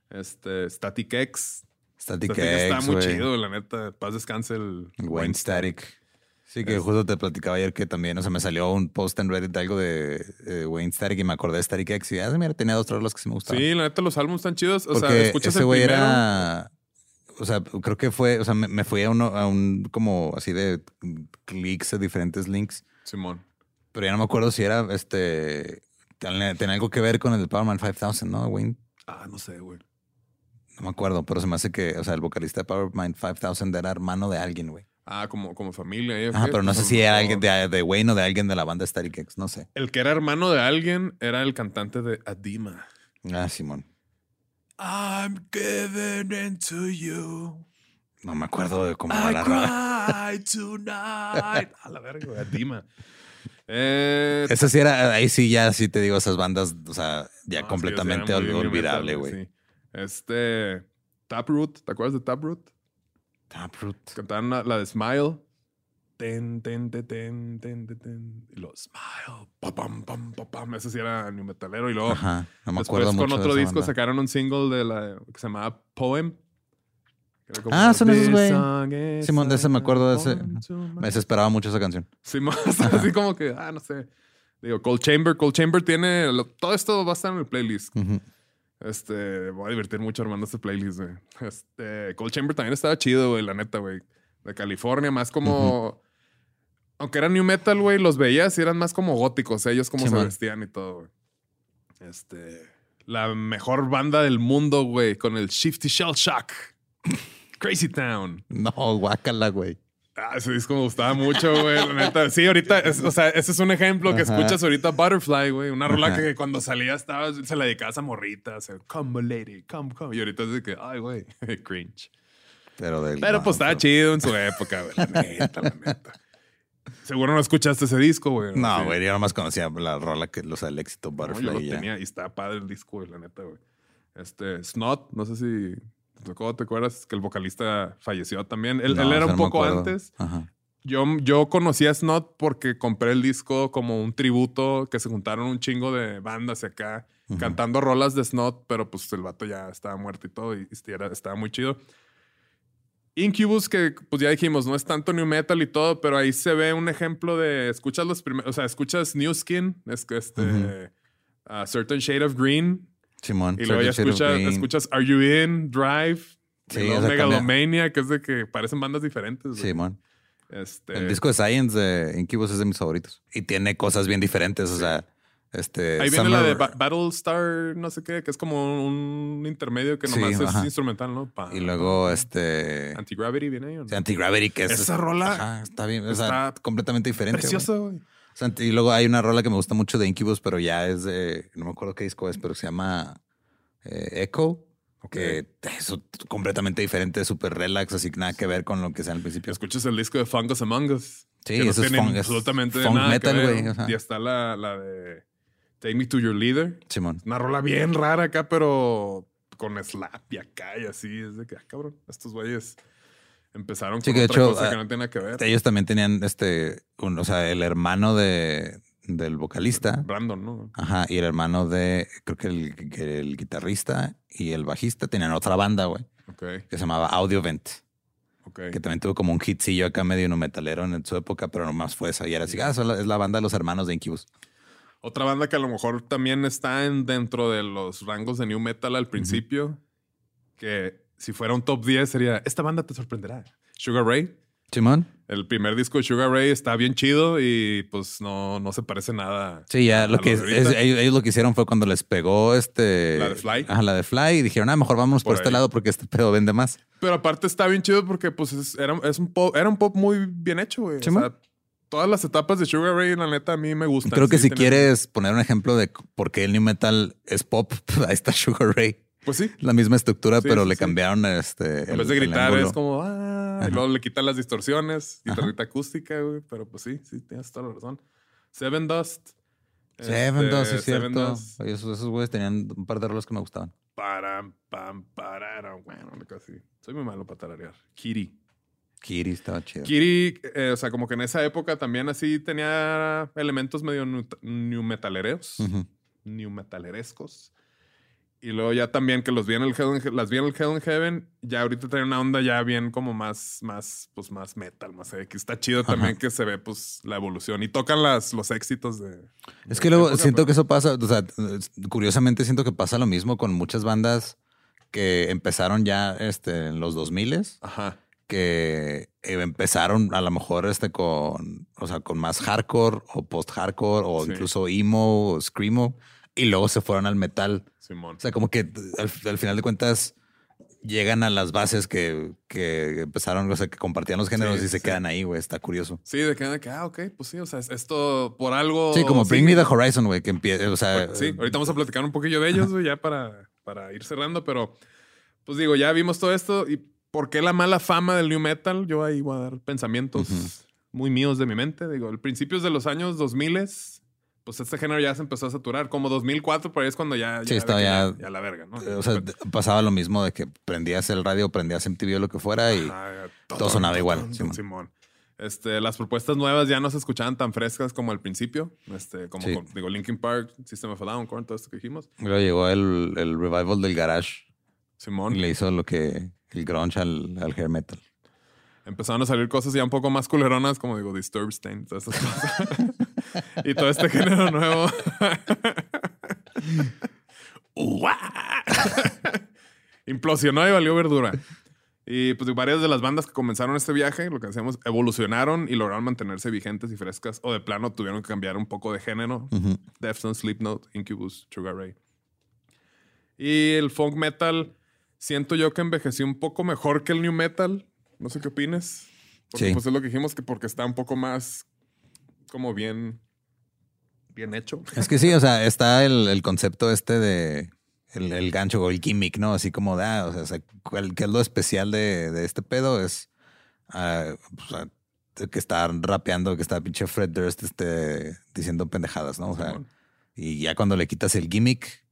este, Static X.
Static
Static X está muy chido, la neta. Paz descanse el
El Wayne Static. Sí, que
Es-
justo te platicaba ayer que también, o sea, me salió un post en Reddit de algo de eh, Wayne Static y me acordé de Static X y ah, mira, tenía dos rolas que sí me gustaban.
Sí, la neta, los álbumes están chidos. O
Porque
sea, escuchas
ese
el
güey era, o sea, creo que fue, o sea, me, me fui a uno, a un como así de clics, a diferentes links,
Simón.
Pero ya no me acuerdo si era este. Tenía algo que ver con el Powerman 5000, ¿no, Wayne?
Ah, no sé, güey.
No me acuerdo, pero se me hace que, o sea, el vocalista de Powermind 5000 era hermano de alguien, güey.
Ah, como, como familia. ¿eh?
Ajá, pero no sé si era alguien de, de Wayne o de alguien de la banda Static X, no sé.
El que era hermano de alguien era el cantante de Adima.
Ah, Simón.
I'm giving into you.
No me acuerdo de cómo va la
cry *laughs* tonight. A la verga, güey, Adima. Eh,
Esa sí era, ahí sí ya sí te digo, esas bandas, o sea, ya
no,
completamente olvidable, güey.
sí. Este. Taproot, ¿te acuerdas de Taproot?
Taproot.
Cantaban la, la de Smile. Ten, ten, ten, ten, ten, ten, ten. Y luego Smile. Pa, pam, pam, pa, pam. Ese sí era new metalero. Y luego
Ajá, no me
después con
de
otro disco
banda.
sacaron un single de la que se llamaba Poem. Como,
Ah, son esos,
"This
güey. Simón, de ese me acuerdo de ese.
poem to my-"
Me desesperaba mucho esa canción.
Más *laughs* así como que, ah, no sé. Digo, Cold Chamber. Cold Chamber tiene. lo- todo esto va a estar en el playlist.
Ujú.
Este, voy a divertir mucho armando este playlist, güey. Este, Cold Chamber también estaba chido, güey, la neta, güey. De California, más como. Aunque era new metal, güey, los veías y eran más como góticos, ellos como
Sí,
se
man.
vestían y todo, güey. Este. La mejor banda del mundo, güey, con el Shifty Shell Shock. Crazy Town.
No, guácala, güey.
Ah, ese disco me gustaba mucho, güey, la neta. Sí, ahorita, es- o sea, ese es un ejemplo que
Ajá.
escuchas ahorita Butterfly, güey. Una rola que cuando salía estaba, se la dedicabas a morritas. Come, lady, come, come. Y ahorita es de que, ay, güey, *laughs* cringe.
Pero del.
Pero pues estaba chido en su época, güey. La neta, la neta. Seguro no escuchaste ese disco, güey.
No,
Sí.
güey, yo nomás conocía la rola que, o sea, el éxito
No,
Butterfly.
yo lo
y
tenía y estaba padre el disco, güey, la neta, güey. Este, Snot, no sé si te tocó, ¿te acuerdas? Que el vocalista falleció también. Él,
No,
él era un
no
poco antes.
Ajá.
Yo, yo conocí a Snot porque compré el disco como un tributo que se juntaron un chingo de bandas acá cantando rolas de Snot, pero pues el vato ya estaba muerto y todo y, y era- estaba muy chido. Incubus, que pues ya dijimos, no es tanto new metal y todo, pero ahí se ve un ejemplo de, escuchas los primeros, o sea, escuchas New Skin, es que este, a Certain Shade of Green,
Simón.
y luego ya
of
escuchas, Are You In, Drive,
Sí,
y luego. Megalomania, que es de que parecen bandas diferentes.
Simón.
Este,
El disco de Science de Incubus es de mis favoritos. Y tiene cosas bien diferentes. O sea, este.
Ahí viene la de Ba- Battlestar, no sé qué, que es como un intermedio que
Sí,
nomás es
ajá.
instrumental, ¿no? Pa-
Y luego este.
Anti-Gravity viene ahí. ¿o no?
Anti-Gravity, que es.
Esa rola
Ajá, está bien. O sea,
está
completamente diferente.
Precioso, güey.
O sea, y luego hay una rola que me gusta mucho de Incubus, pero ya es de. No me acuerdo qué disco es, pero se llama eh, Echo. Que es completamente diferente, súper relax, así que nada que ver con lo que sea al principio.
Escuchas el disco de Fungus Among Us.
Sí,
que no
eso es funk- es
absolutamente
funk
nada
metal, güey,
¿no?
ajá.
Y está la, la de Take Me to Your Leader.
Simón.
Una rola bien rara acá, pero con slap y acá y así. Es de que, ah, cabrón, estos güeyes empezaron
Sí,
con
que de
otra
hecho,
cosa
ah,
que no tiene nada que ver.
Ellos también tenían este, un- o sea, el hermano de, del vocalista.
Brandon, ¿no?
Ajá, y el hermano de, creo que el, el guitarrista y el bajista tenían otra banda, güey,
Ok,
que se llamaba Audio Vent,
ok.
que también tuvo como un hitcillo acá medio no metalero en su época, pero nomás fue esa. Y era así, ah, es la banda de los hermanos de Incubus.
Otra banda que a lo mejor también está en, dentro de los rangos de New Metal al principio, que si fuera un top 10 sería, esta banda te sorprenderá. Sugar Ray.
Simón.
El primer disco de Sugar Ray está bien chido y pues no, no se parece nada.
Sí, ya
a
lo que es- ellos, ellos lo que hicieron fue cuando les pegó este.
¿La de Fly?
Ajá, la de Fly. Y dijeron, ah, mejor vámonos por,
Por
este lado porque este pedo vende más.
Pero aparte está bien chido porque pues es- era, es un pop, era un pop muy bien hecho, güey. O sea, todas las etapas de Sugar Ray, la neta, a mí me gustan.
Creo que
Sí,
si
tienen-
quieres poner un ejemplo de por qué el new metal es pop, *laughs* ahí está Sugar Ray.
Pues sí.
La misma estructura,
Sí,
pero
sí,
le cambiaron este.
En vez de gritar es como, ah, y luego le quitan las distorsiones,
Ajá.
guitarrita acústica, güey. Pero pues sí, sí, tienes toda la razón. Seven Dust.
Seven
Este,
Dust, es
Seven
cierto.
Dust.
Oye, Esos, esos güeyes tenían un par de rolas que me gustaban.
Param, pam, pararam. Bueno, casi. Soy muy malo para tararear. Kitty.
Kiri estaba chido.
Kitty, eh, o sea, como que en esa época también así tenía elementos medio new metaleros.
Ujú.
new metalerescos. Y luego ya también que los vi en el Hell las vi en el Hell in Heaven, ya ahorita trae una onda ya bien como más, más, pues más metal, más X. Está chido también que se ve pues la evolución y tocan las, los éxitos de...
Es que luego siento que eso pasa, o sea, curiosamente siento que pasa lo mismo con muchas bandas que empezaron ya este, en los 2000
Ajá.
Que eh, empezaron a lo mejor este con, o sea, con más hardcore o post-hardcore o
Sí.
incluso emo o screamo y luego se fueron al metal.
Simón.
O sea, como que al, al final de cuentas llegan a las bases que, que empezaron, o sea, que compartían los géneros
Sí,
y se
sí.
quedan ahí, güey. Está curioso.
Sí, de que, de que, ah, ok, pues sí, o sea, es- esto por algo.
Sí, como Bring
sigue.
Me the Horizon, güey, que empieza, o sea,
sí, ahorita vamos a platicar un poquillo de ellos, güey, ya para, para ir cerrando, pero pues digo, ya vimos todo esto y ¿por qué la mala fama del new metal? Yo ahí voy a dar pensamientos muy míos de mi mente. Digo, al principios de los años 2000, pues este género ya se empezó a saturar. Como 2004, por ahí es cuando ya,
Sí, estaba ya-
ya la verga, ¿no?
o sea, pasaba lo mismo de que prendías el radio, prendías MTV o lo que fuera y
Ajá,
todo sonaba igual,
Simón.
Simón.
Simón. Este, las propuestas nuevas ya no se escuchaban tan frescas como al principio. Este, como
Sí.
con- digo, Linkin Park, System of a Down, Korn, todo esto que dijimos.
luego llegó el, el revival del garage
Simón.
y le hizo lo que el grunge al, al hair metal.
Empezaron a salir cosas ya un poco más culeronas, como digo, Disturbed Stain, todas esas cosas. *laughs* y todo este género nuevo. Implosionó y valió verdura. Y pues varias de las bandas que comenzaron este viaje, lo que hacemos, evolucionaron y lograron mantenerse vigentes y frescas, o de plano tuvieron que cambiar un poco de género.
Ujú.
Deftones, Slipknot, Incubus, Sugar Ray. Y el folk metal, siento yo que envejeció un poco mejor que el new metal. No sé qué opines. Porque
Sí.
pues es lo que dijimos que porque está un poco más como bien bien hecho.
Es que sí, o sea, está el, el concepto este de el, el gancho o el gimmick, ¿no? Así como de, ah, o sea, ¿cuál- ¿qué es lo especial de, de este pedo? Es ah, pues, que está rapeando, que está pinche Fred Durst este, diciendo pendejadas, ¿no? O sea, y ya cuando le quitas el gimmick,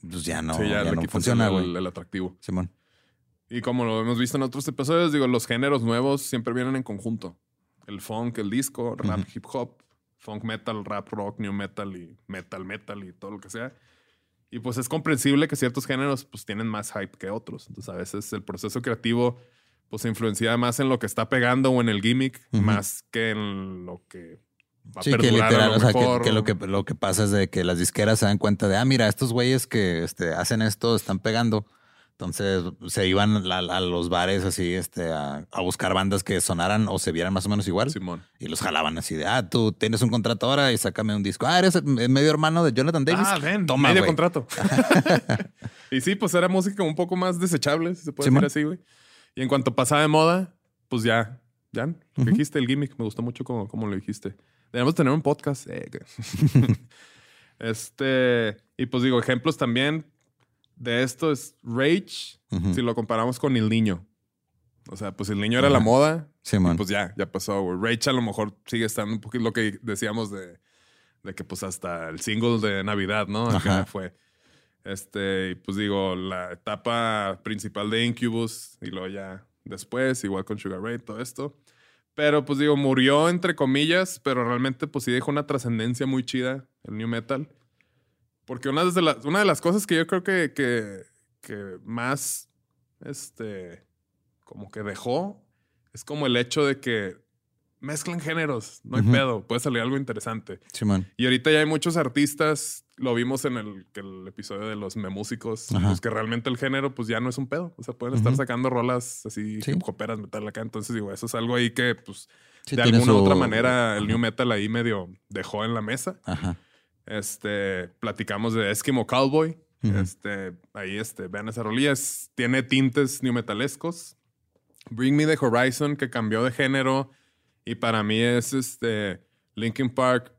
pues ya no,
sí, ya,
no funciona,
el,
güey.
el- el atractivo.
Simón.
Y como lo hemos visto en otros episodios, digo, los géneros nuevos siempre vienen en conjunto. El funk, el disco, rap, hip hop, funk metal, rap, rock, new metal y metal, metal y todo lo que sea. Y pues es comprensible que ciertos géneros pues tienen más hype que otros. Entonces a veces el proceso creativo pues se influencia más en lo que está pegando o en el gimmick más que en lo que va a
Sí, que
perdurar a
literal,
lo
o sea, que,
mejor.
que lo que lo que pasa es de que las disqueras se dan cuenta de, ah, mira, estos güeyes que este, hacen esto están pegando. Entonces se iban a, a los bares así, este, a, a buscar bandas que sonaran o se vieran más o menos igual.
Simón.
Y los jalaban así de, ah, tú tienes un contrato ahora y sácame un disco. Ah, eres medio hermano de Jonathan Davis.
Ah, ven,
Toma,
medio contrato. *laughs* y sí, pues era música un poco más desechable, si se puede
Simón.
decir así, güey. Y en cuanto pasaba de moda, pues ya, ya, lo dijiste, el gimmick, me gustó mucho como, como lo dijiste. Debemos tener un podcast. eh, *laughs* este, y pues digo, ejemplos también de esto es Rage, si lo comparamos con El Niño. O sea, pues El Niño era la moda,
Simón.
y pues ya, ya pasó, güey. Rage a lo mejor sigue estando un poquito lo que decíamos de, de que pues hasta el single de Navidad, ¿no? Acá fue. Este, y pues digo, la etapa principal de Incubus y luego ya después, igual con Sugar Ray, todo esto. Pero pues digo, murió entre comillas, pero realmente pues sí dejó una trascendencia muy chida el New Metal. Porque una de las, una de las cosas que yo creo que, que, que más, este, como que dejó, es como el hecho de que mezclan géneros, no hay
Ujú.
pedo, puede salir algo interesante.
Simón.
Y ahorita ya hay muchos artistas, lo vimos en el, el episodio de los memúsicos, pues que realmente el género pues ya no es un pedo. O sea, pueden estar sacando rolas así,
Sí.
hip hoperas, metal acá. Entonces digo, eso es algo ahí que pues
Sí,
de alguna u
su-
otra manera el new metal ahí medio dejó en la mesa.
Ajá.
Este, platicamos de Eskimo Cowboy. Este, ahí este, vean esa rolilla, es- tiene tintes new metalescos. Bring Me the Horizon, que cambió de género. Y para mí es este Linkin Park.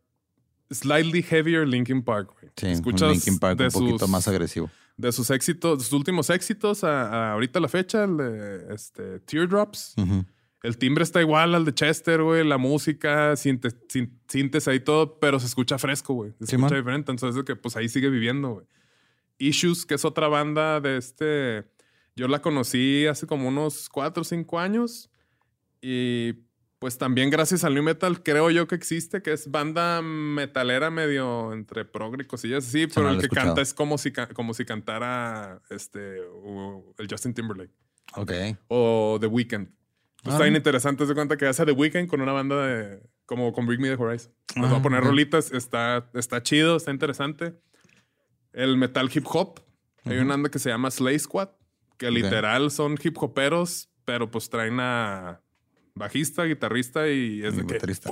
Slightly heavier Linkin Park, güey.
Sí,
Escuchas
Linkin Park
de
un poquito
sus-
más agresivo.
De sus éxitos, de sus últimos éxitos a, a ahorita la fecha, el de este, Teardrops.
Ujú.
El timbre está igual al de Chester, güey. La música, sintes, sin- sintes ahí todo, pero se escucha fresco, güey. Se
Simón.
escucha diferente. Entonces, es que pues ahí sigue viviendo, güey. Issues, que es otra banda de este. Yo la conocí hace como unos cuatro o cinco años. Y pues también gracias al New Metal creo yo que existe, que es banda metalera medio entre progre y cosillas así, pero
no
el que
escuchado.
canta es como si, como si cantara este, el Justin Timberlake
Ok.
o The Weeknd. Pues
Ah.
está bien interesante, se cuenta que hace The Weeknd con una banda de como con Bring Me the Horizon. Les voy
Ah,
a poner
ok.
rolitas, está, está chido, está interesante. El metal hip hop. Hay una banda que se llama Slay Squad, que literal son hip hoperos, pero pues traen a bajista, guitarrista y es
Y
de que...
baterista.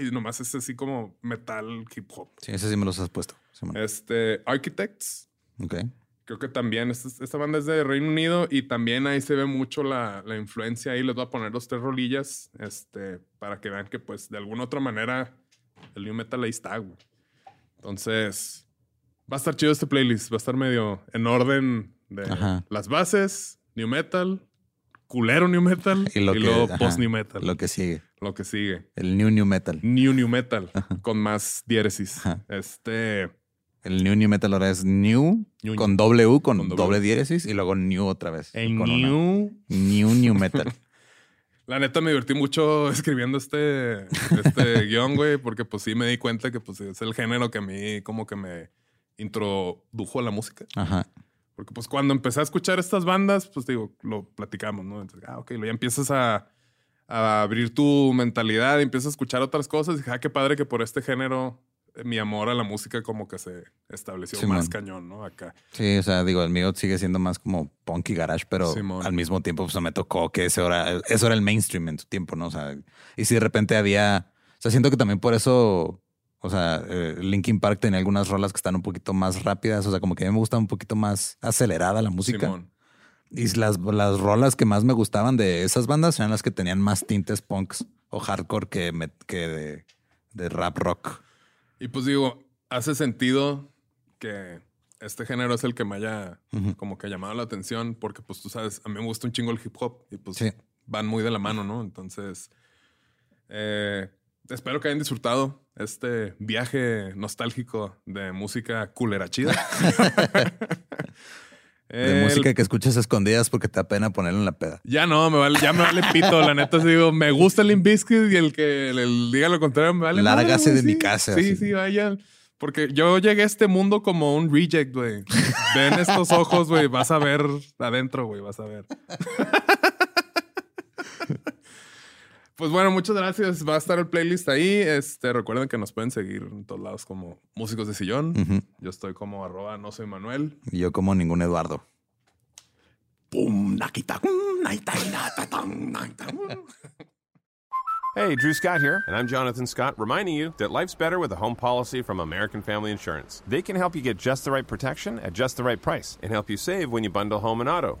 Y nomás es así como metal hip hop.
Sí, ese sí me los has puesto.
Este, Architects,
Ok.
creo que también, esta, esta banda es de Reino Unido y también ahí se ve mucho la, la influencia ahí. Les voy a poner los tres rolillas, este, para que vean que pues de alguna otra manera el new metal ahí está, güey. Entonces, va a estar chido este playlist, va a estar medio en orden de
Ajá.
las bases, new metal, culero new metal y,
Y lo que-
luego
ajá,
post new metal.
Lo que sigue.
lo que sigue.
El New New Metal.
New New Metal con más diéresis.
Ajá.
Este,
El New New Metal ahora es New,
New,
con doble U, con,
Con doble
diéresis y luego New otra vez.
el
con una.
New
New New Metal. *laughs*
La neta me divertí mucho *laughs* escribiendo este, este *laughs* guion, güey, porque pues sí me di cuenta que pues es el género que a mí como que me introdujo a la música.
Ajá.
Porque pues cuando empecé a escuchar estas bandas, pues digo, lo platicamos, ¿no? Entonces, ah, ok, ya empiezas a, a abrir tu mentalidad y empiezas a escuchar otras cosas. Y dije, ah, qué padre que por este género eh, mi amor a la música como que se estableció
Simón.
más cañón, ¿no? Acá.
Sí, o sea, digo, el mío sigue siendo más como punk y garage, pero
Simón.
al mismo tiempo pues, me tocó que ese era, eso era el mainstream en su tiempo, ¿no? O sea, y si de repente había, o sea, siento que también por eso, o sea, eh, Linkin Park tenía algunas rolas que están un poquito más rápidas, o sea, como que a mí me gusta un poquito más acelerada la música.
Simón.
Y las, las rolas que más me gustaban de esas bandas eran las que tenían más tintes punks o hardcore que, me- que de, de rap rock.
Y pues digo, hace sentido que este género es el que me haya como que llamado la atención, porque pues tú sabes, a mí me gusta un chingo el hip hop y pues
Sí.
van muy de la mano, ¿no? Entonces, eh, espero que hayan disfrutado este viaje nostálgico de música culera chida. *laughs*
De
El-
música que escuchas escondidas porque te da pena ponerlo en la peda.
Ya no, me vale, ya me vale pito. La neta, digo, me gusta el Bizkit y el que le diga lo contrario me vale.
Lárgase de mi casa,
Sí,
así.
sí, vaya. Porque yo llegué a este mundo como un reject, güey. Ven estos ojos, güey. Vas a ver adentro, güey. Vas a ver. *laughs* Pues bueno, muchas gracias. Va a estar el playlist ahí. Este, recuerden que nos pueden seguir en todos lados como músicos de sillón.
Ujú.
Yo estoy como arroba no soy Manuel.
Y yo como ningún Eduardo.
Pum, nakita, naita, nata, tan, naita.
Hey, Drew Scott here, and I'm Jonathan Scott, reminding you that life's better with a home policy from American Family Insurance. They can help you get just the right protection at just the right price and help you save when you bundle home and auto.